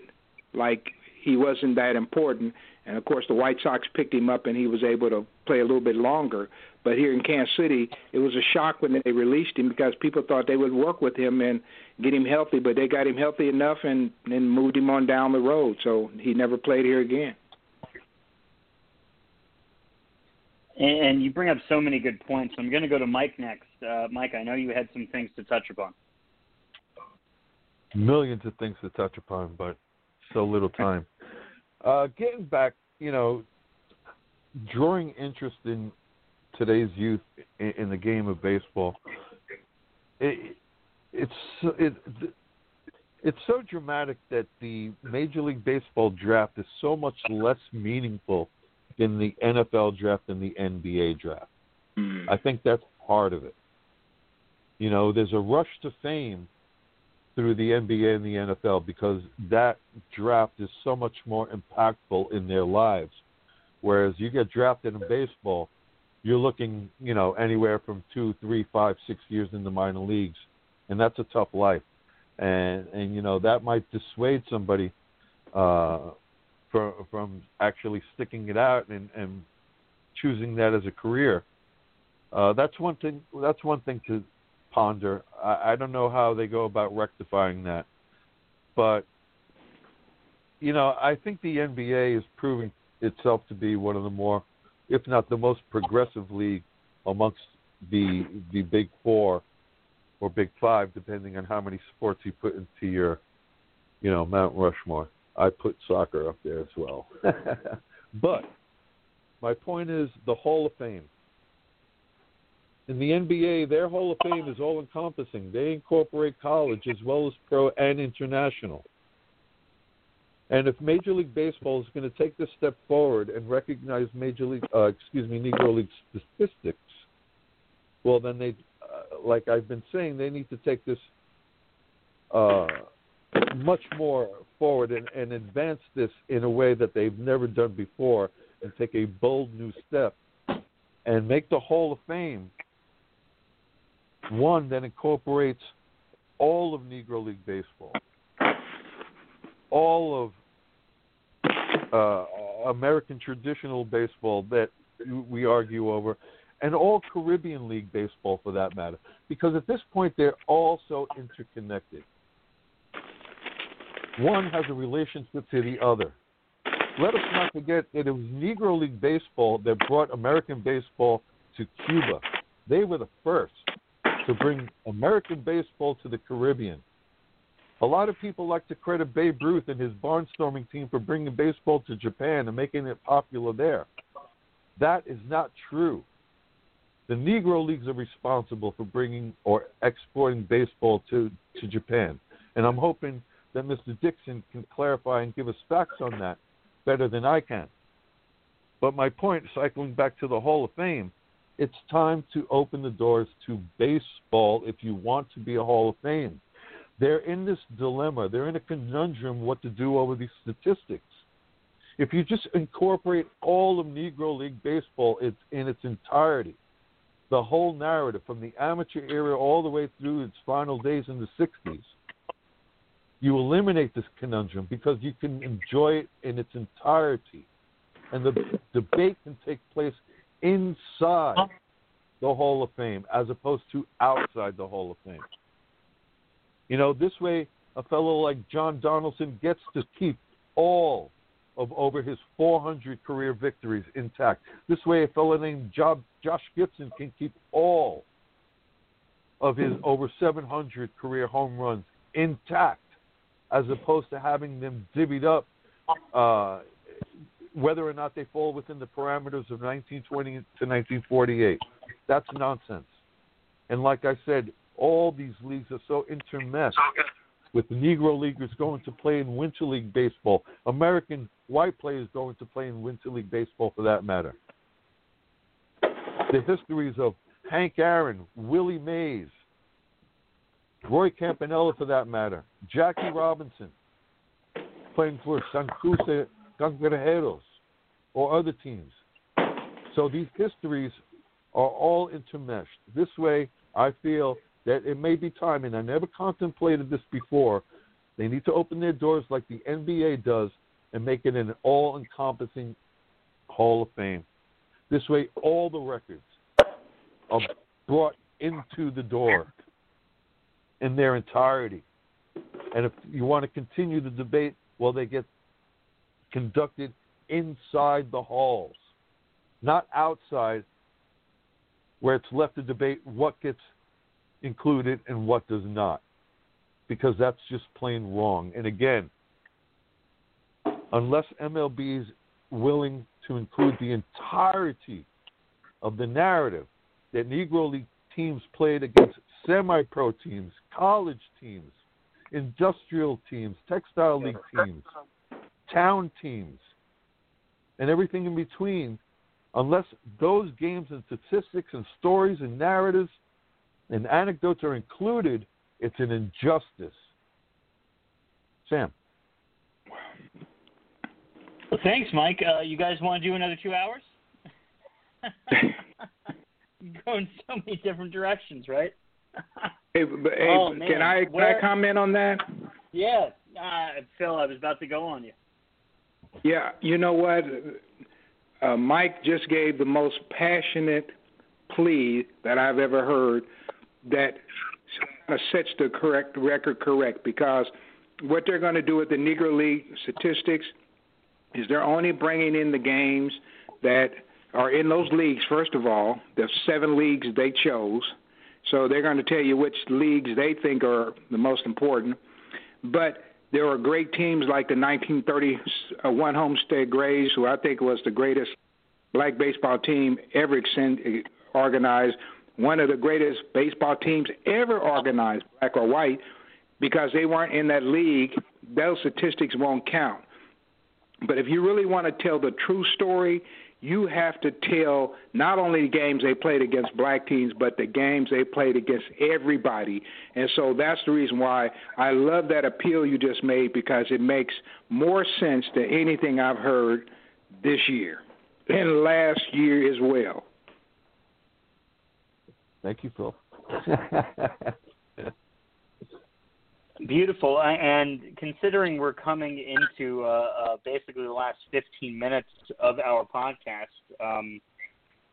like he wasn't that important. And of course, the White Sox picked him up, and he was able to play a little bit longer. But here in Kansas City, it was a shock when they released him because people thought they would work with him and get him healthy, but they got him healthy enough and then moved him on down the road. So he never played here again. And you bring up so many good points. I'm going to go to Mike next. Uh, Mike, I know you had some things to touch upon. Millions of things to touch upon, but so little time. Uh, getting back, you know, drawing interest in today's youth in, in the game of baseball. It, it's it, it's so dramatic that the Major League Baseball draft is so much less meaningful than the NFL draft and the NBA draft. Mm-hmm. I think that's part of it. You know, there's a rush to fame through the NBA and the NFL because that draft is so much more impactful in their lives. Whereas you get drafted in baseball, you're looking, you know, anywhere from two, three, five, six years in the minor leagues, and that's a tough life. And and you know that might dissuade somebody uh, from from actually sticking it out and and choosing that as a career. Uh, that's one thing. That's one thing to ponder. I, I don't know how they go about rectifying that, but you know, I think the NBA is proving itself to be one of the more, if not the most progressive league amongst the the Big Four or Big Five, depending on how many sports you put into your, you know, Mount Rushmore. I put soccer up there as well. but my point is the Hall of Fame. In the NBA, their Hall of Fame is all encompassing. They incorporate college as well as pro and international. And if Major League Baseball is going to take this step forward and recognize Major League, uh, excuse me, Negro League statistics, well, then they, uh, like I've been saying, they need to take this uh, much more forward and, and advance this in a way that they've never done before and take a bold new step and make the Hall of Fame one that incorporates all of Negro League Baseball, all of uh, American traditional baseball that we argue over, and all Caribbean League baseball for that matter, because at this point they're all so interconnected. One has a relationship to the other. Let us not forget that it was Negro League Baseball that brought American baseball to Cuba. They were the first to bring American baseball to the Caribbean. A lot of people like to credit Babe Ruth and his barnstorming team for bringing baseball to Japan and making it popular there. That is not true. The Negro Leagues are responsible for bringing or exporting baseball to, to Japan. And I'm hoping that Mr. Dixon can clarify and give us facts on that better than I can. But my point, cycling back to the Hall of Fame, it's time to open the doors to baseball if you want to be a Hall of Fame. They're in this dilemma, they're in a conundrum what to do over these statistics. If you just incorporate all of Negro League Baseball it's in its entirety, the whole narrative from the amateur era all the way through its final days in the 60s, you eliminate this conundrum because you can enjoy it in its entirety. And the debate can take place inside the Hall of Fame as opposed to outside the Hall of Fame. You know, this way, a fellow like John Donaldson gets to keep all of over his 400 career victories intact. This way, a fellow named Josh Gibson can keep all of his over 700 career home runs intact, as opposed to having them divvied up uh, whether or not they fall within the parameters of 1920 to 1948. That's nonsense. And like I said, all these leagues are so intermeshed with Negro leaguers going to play in Winter League baseball, American white players going to play in Winter League baseball for that matter. The histories of Hank Aaron, Willie Mays, Roy Campanella for that matter, Jackie Robinson playing for Santurce Cangrejeros, or other teams. So these histories are all intermeshed. This way, I feel that it may be time, and I never contemplated this before. They need to open their doors like the NBA does and make it an all encompassing Hall of Fame. This way, all the records are brought into the door in their entirety. And if you want to continue the debate, well, they get conducted inside the halls, not outside where it's left to debate what gets included and what does not, because that's just plain wrong. And again, unless MLB is willing to include the entirety of the narrative that Negro League teams played against semi pro teams, college teams, industrial teams, textile league teams, town teams, and everything in between, unless those games and statistics and stories and narratives and anecdotes are included, it's an injustice Sam. Well, thanks, Mike. Uh, you guys want to do another two hours? Go in so many different directions, right? Hey, but, hey oh, can I can I comment on that? Yeah, uh, Phil, I was about to go on you. Yeah, you know what? Uh, Mike just gave the most passionate plea that I've ever heard that sets the correct record correct because what they're going to do with the Negro League statistics is they're only bringing in the games that are in those leagues. First of all, the seven leagues they chose, so they're going to tell you which leagues they think are the most important. But there are great teams like the 1931 Homestead Grays, who I think was the greatest black baseball team ever organized, one of the greatest baseball teams ever organized, black or white, because they weren't in that league. Those statistics won't count. But if you really want to tell the true story, you have to tell not only the games they played against black teams, but the games they played against everybody. And so that's the reason why I love that appeal you just made because it makes more sense than anything I've heard this year and last year as well. Thank you, Phil. Beautiful. And considering we're coming into uh, uh, basically the last 15 minutes of our podcast, um,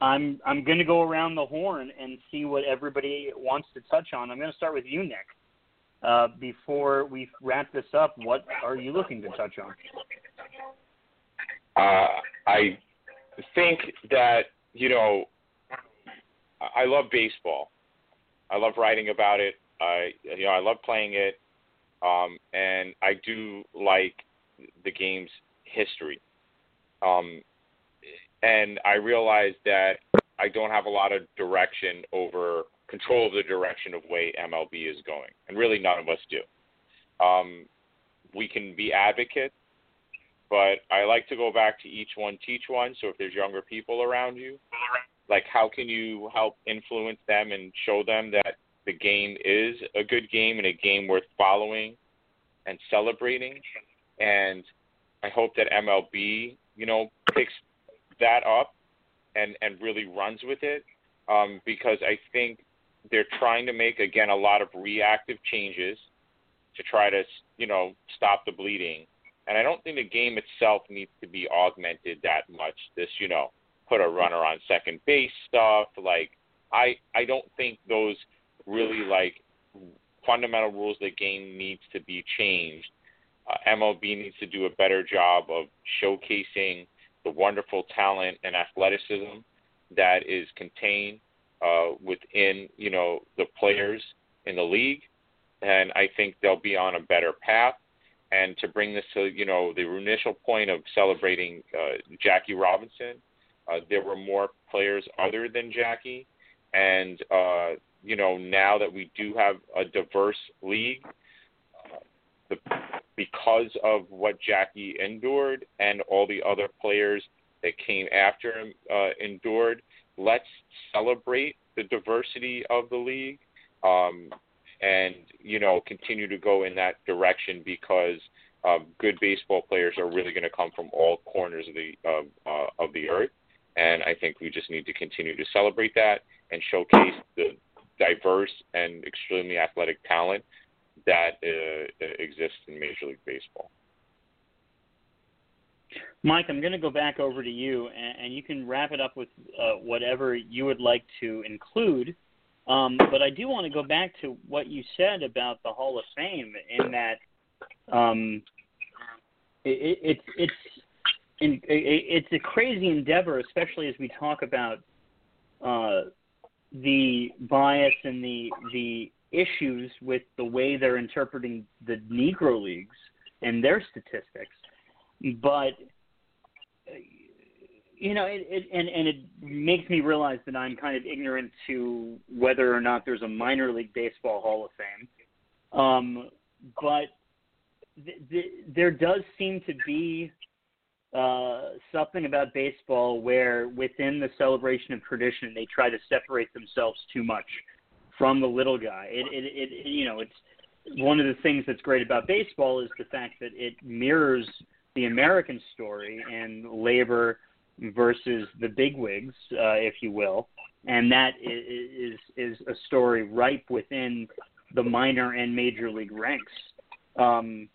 I'm I'm going to go around the horn and see what everybody wants to touch on. I'm going to start with you, Nick. Uh, before we wrap this up, what are you looking to touch on? Uh, I think that you know I love baseball. I love writing about it. I you know I love playing it. Um, and I do like the game's history. Um, and I realize that I don't have a lot of direction over control of the direction of way MLB is going, and really none of us do. Um, we can be advocates, but I like to go back to each one teach one. So if there's younger people around you, like how can you help influence them and show them that the game is a good game and a game worth following and celebrating. And I hope that MLB, you know, picks that up and and really runs with it um, because I think they're trying to make again a lot of reactive changes to try to you know stop the bleeding. And I don't think the game itself needs to be augmented that much. This you know put a runner on second base stuff like I I don't think those really like fundamental rules of the game needs to be changed. Uh, MLB needs to do a better job of showcasing the wonderful talent and athleticism that is contained uh, within you know the players in the league, and I think they'll be on a better path. And to bring this to you know the initial point of celebrating uh, Jackie Robinson, uh, there were more players other than Jackie, and uh, you know, now that we do have a diverse league, uh, the, because of what Jackie endured and all the other players that came after him uh, endured, let's celebrate the diversity of the league um, and, you know, continue to go in that direction because um, good baseball players are really going to come from all corners of the of, uh, of the earth, and I think we just need to continue to celebrate that and showcase the diverse and extremely athletic talent that uh, exists in Major League Baseball. Mike, I'm going to go back over to you, and, and you can wrap it up with uh, whatever you would like to include. Um, but I do want to go back to what you said about the Hall of Fame, in that um, it, it, it's it's it's a crazy endeavor, especially as we talk about uh, the bias and the the issues with the way they're interpreting the Negro leagues and their statistics, but you know, it, it and and it makes me realize that I'm kind of ignorant to whether or not there's a minor league baseball Hall of Fame, um, but th- th- there does seem to be uh, something about baseball where within the celebration of tradition they try to separate themselves too much from the little guy. It, it, it you know, it's one of the things that's great about baseball is the fact that it mirrors the American story and labor versus the bigwigs, uh, if you will, and that is is a story ripe within the minor and major league ranks. Um,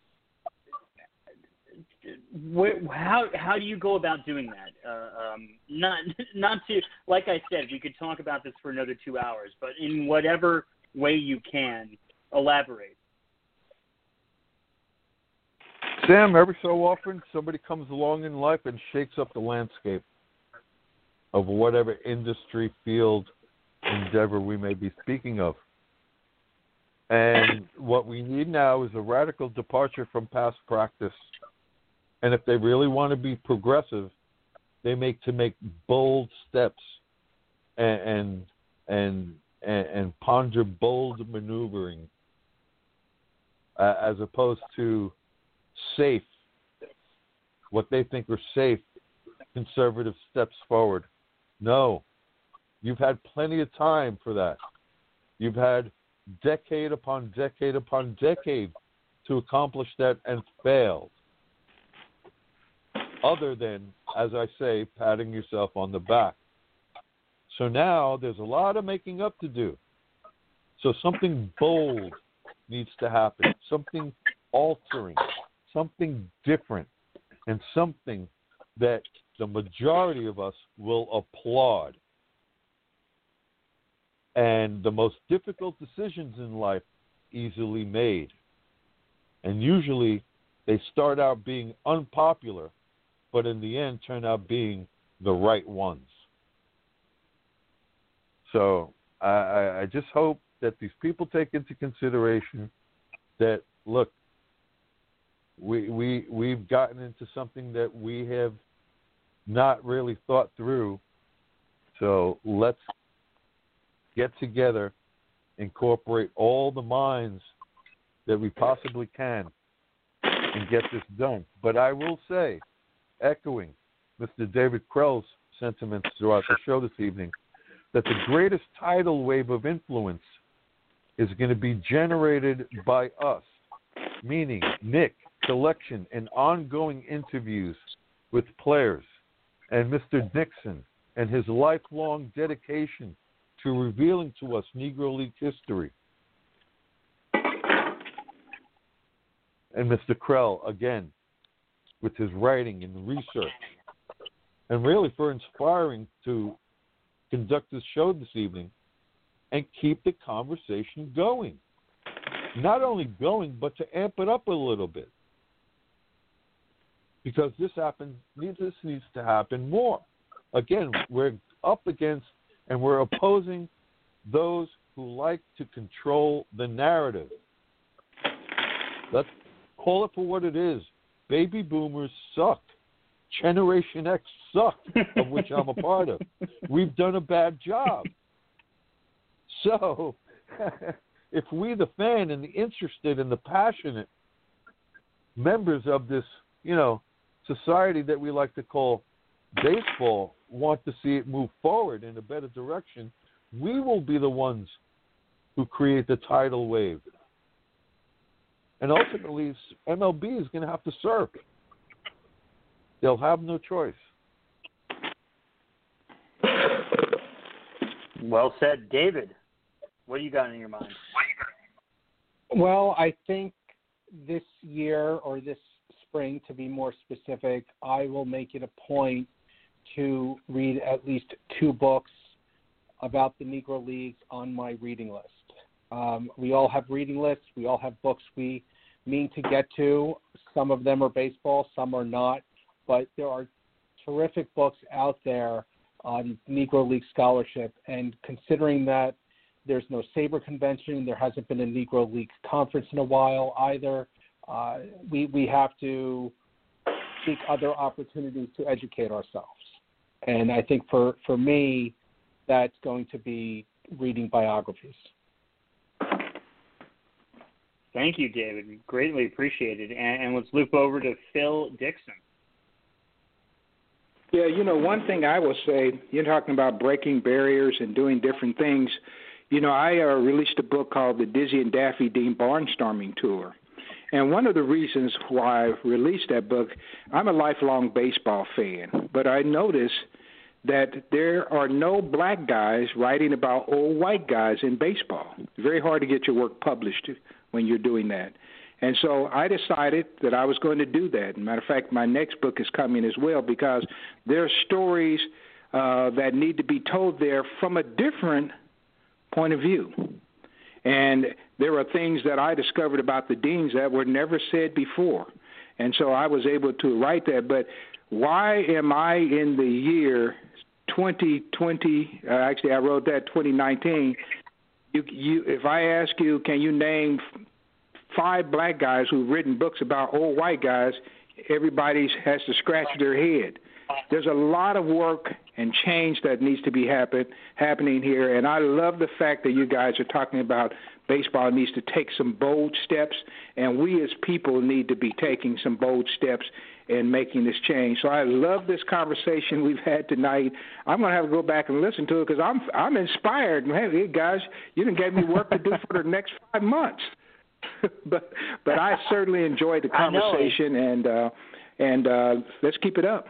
how how do you go about doing that? Uh, um, not not to like I said, we could talk about this for another two hours, but in whatever way you can, elaborate. Sam, every so often somebody comes along in life and shakes up the landscape of whatever industry, field, endeavor we may be speaking of. And what we need now is a radical departure from past practice. And if they really want to be progressive, they make to make bold steps and and and, and ponder bold maneuvering, uh, as opposed to safe, what they think are safe, conservative steps forward. No, you've had plenty of time for that. You've had decade upon decade upon decade to accomplish that and failed. Other than, as I say, patting yourself on the back. So now there's a lot of making up to do. So something bold needs to happen, something altering, something different, and something that the majority of us will applaud. And the most difficult decisions in life easily made. And usually they start out being unpopular, but in the end turn out being the right ones. So I, I just hope that these people take into consideration that look, we we we've gotten into something that we have not really thought through. So let's get together, incorporate all the minds that we possibly can, and get this done. But I will say, echoing Mr. David Krell's sentiments throughout the show this evening, that the greatest tidal wave of influence is going to be generated by us, meaning Nick, selection, and ongoing interviews with players, and Mr. Dixon and his lifelong dedication to revealing to us Negro League history. And Mr. Krell, again, with his writing and research, and really for inspiring to conduct this show this evening and keep the conversation going. Not only going, but to amp it up a little bit. Because this happens, this needs to happen more. Again, we're up against and we're opposing those who like to control the narrative. Let's call it for what it is. Baby boomers suck. Generation X suck, of which I'm a part of. We've done a bad job. So, if we, the fan and the interested and the passionate members of this, you know, society that we like to call baseball, want to see it move forward in a better direction, we will be the ones who create the tidal wave. And ultimately, MLB is going to have to serve. They'll have no choice. Well said, David. What do you got in your mind? Well, I think this year or this spring, to be more specific, I will make it a point to read at least two books about the Negro Leagues on my reading list. Um, we all have reading lists. We all have books we mean to get to. Some of them are baseball, some are not, but there are terrific books out there on Negro League scholarship. And considering that there's no SABR convention, there hasn't been a Negro League conference in a while either, uh, we, we have to seek other opportunities to educate ourselves. And I think for, for me, that's going to be reading biographies. Thank you, David. Greatly appreciated. And, and let's loop over to Phil Dixon. Yeah, you know, one thing I will say, you're talking about breaking barriers and doing different things. you know, I uh, released a book called The Dizzy and Daffy Dean Barnstorming Tour. And one of the reasons why I released that book, I'm a lifelong baseball fan, but I noticed that there are no black guys writing about old white guys in baseball. It's very hard to get your work published when you're doing that. And so I decided that I was going to do that. matter of fact, my next book is coming as well because there are stories uh, that need to be told there from a different point of view. And there are things that I discovered about the Deans that were never said before. And so I was able to write that. But why am I in the year 2020? Uh, actually, I wrote that 2019. You, you, if I ask you, can you name five black guys who've written books about old white guys? Everybody has to scratch their head. There's a lot of work and change that needs to be happen, happening here, and I love the fact that you guys are talking about baseball needs to take some bold steps, and we as people need to be taking some bold steps in making this change. So I love this conversation we've had tonight. I'm going to have to go back and listen to it because I'm I'm inspired. Hey guys, you didn't give me work to do for the next five months. but but I certainly enjoyed the conversation, and uh, and uh, let's keep it up.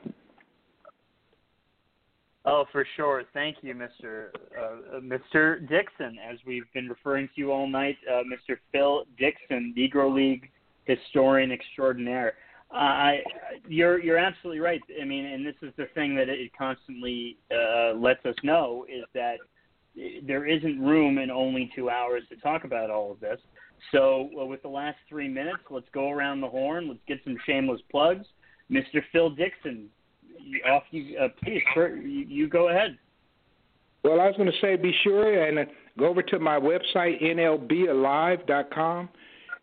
Oh, for sure. Thank you, Mr. Uh, Mr. Dixon. As we've been referring to you all night, uh, Mr. Phil Dixon, Negro League historian extraordinaire. I, you're you're absolutely right. I mean, and this is the thing that it constantly uh, lets us know is that there isn't room in only two hours to talk about all of this. So, uh, with the last three minutes, let's go around the horn. Let's get some shameless plugs. Mr. Phil Dixon, off you, uh, please, you, you go ahead. Well, I was going to say, be sure and uh, go over to my website, nlbalive.com,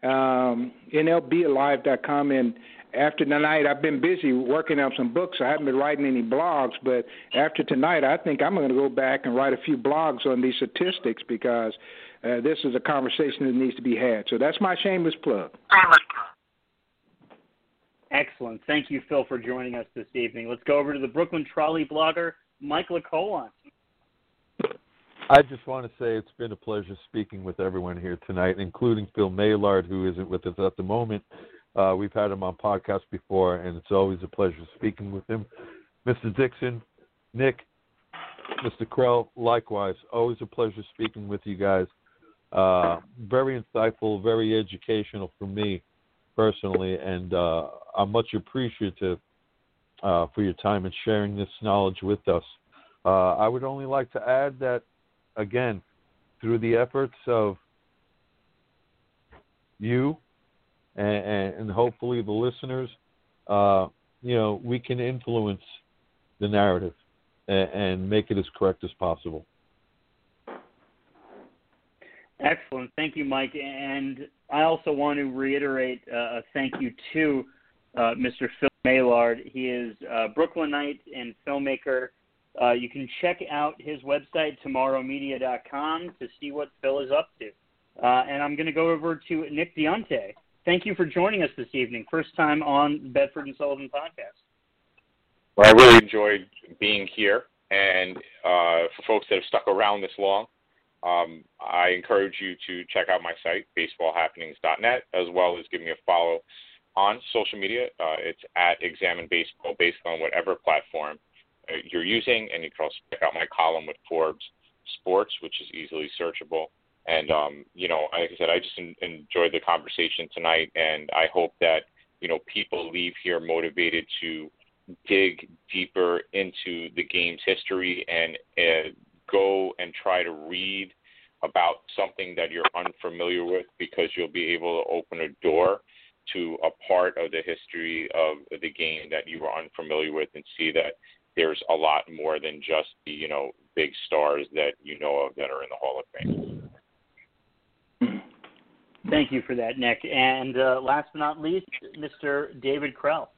um, nlbalive.com, and after tonight, I've been busy working on some books. I haven't been writing any blogs, but after tonight, I think I'm going to go back and write a few blogs on these statistics because uh, this is a conversation that needs to be had. So that's my shameless plug. Excellent. Thank you, Phil, for joining us this evening. Let's go over to the Brooklyn Trolley blogger, Mike Lecolant. I just want to say it's been a pleasure speaking with everyone here tonight, including Phil Maillard, who isn't with us at the moment. Uh, we've had him on podcasts before, and it's always a pleasure speaking with him. Mr. Dixon, Nick, Mr. Krell, likewise, always a pleasure speaking with you guys. Uh, very insightful, very educational for me personally, and uh, I'm much appreciative uh, for your time and sharing this knowledge with us. Uh, I would only like to add that, again, through the efforts of you and, and hopefully the listeners, uh, you know, we can influence the narrative and, and make it as correct as possible. Excellent. Thank you, Mike. And I also want to reiterate uh, a thank you to uh, Mr. Phil Maillard. He is a Brooklynite and filmmaker. Uh, you can check out his website, tomorrowmedia.com, to see what Phil is up to. Uh, and I'm going to go over to Nick Diunte. Thank you for joining us this evening. First time on the Bedford and Sullivan podcast. Well, I really enjoyed being here. And uh, for folks that have stuck around this long, um, I encourage you to check out my site, baseballhappenings.net, as well as give me a follow on social media. Uh, it's at Examine Baseball, based on whatever platform uh, you're using, and you can also check out my column with Forbes Sports, which is easily searchable. And um, you know, like I said, I just en- enjoyed the conversation tonight, and I hope that you know people leave here motivated to dig deeper into the game's history and uh, go and try to read about something that you're unfamiliar with because you'll be able to open a door to a part of the history of the game that you were unfamiliar with and see that there's a lot more than just the you know big stars that you know of that are in the Hall of Fame. Thank you for that, Nick. And uh, last but not least, Mr. David Krell.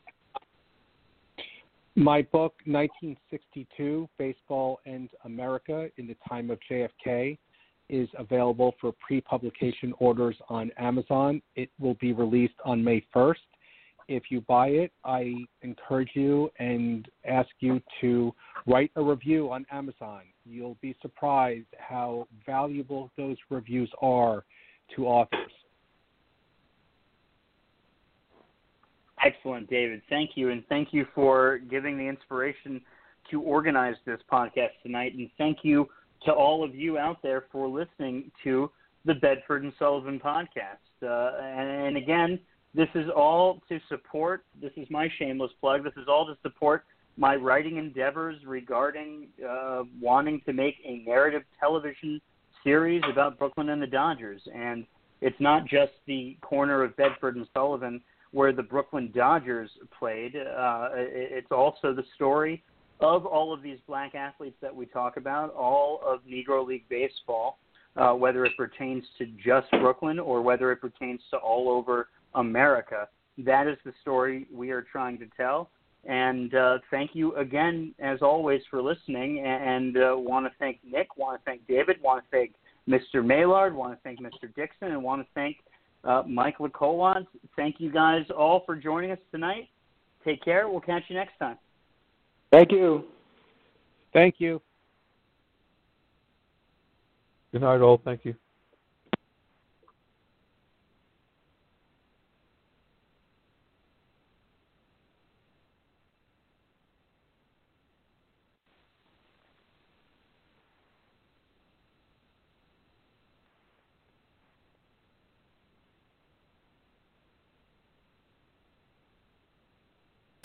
My book, 1962 Baseball and America in the Time of JFK, is available for pre publication orders on Amazon. It will be released on May 1st. if you buy it, I encourage you and ask you to write a review on Amazon. You'll be surprised how valuable those reviews are to authors. Excellent, David. Thank you. And thank you for giving the inspiration to organize this podcast tonight. And thank you to all of you out there for listening to the Bedford and Sullivan podcast. Uh, and, and again, this is all to support, this is my shameless plug, this is all to support my writing endeavors regarding uh, wanting to make a narrative television series about Brooklyn and the Dodgers. And it's not just the corner of Bedford and Sullivan where the Brooklyn Dodgers played, uh, it's also the story of all of these black athletes that we talk about, all of Negro League Baseball, uh, whether it pertains to just Brooklyn or whether it pertains to all over America. That is the story we are trying to tell. And uh, thank you again, as always, for listening. And uh, want to thank Nick, want to thank David, want to thank Mr. Maillard, want to thank Mr. Dixon, and want to thank uh, Mike Lecolant. Thank you guys all for joining us tonight. Take care. We'll catch you next time. Thank you. Thank you. Good night, all. Thank you.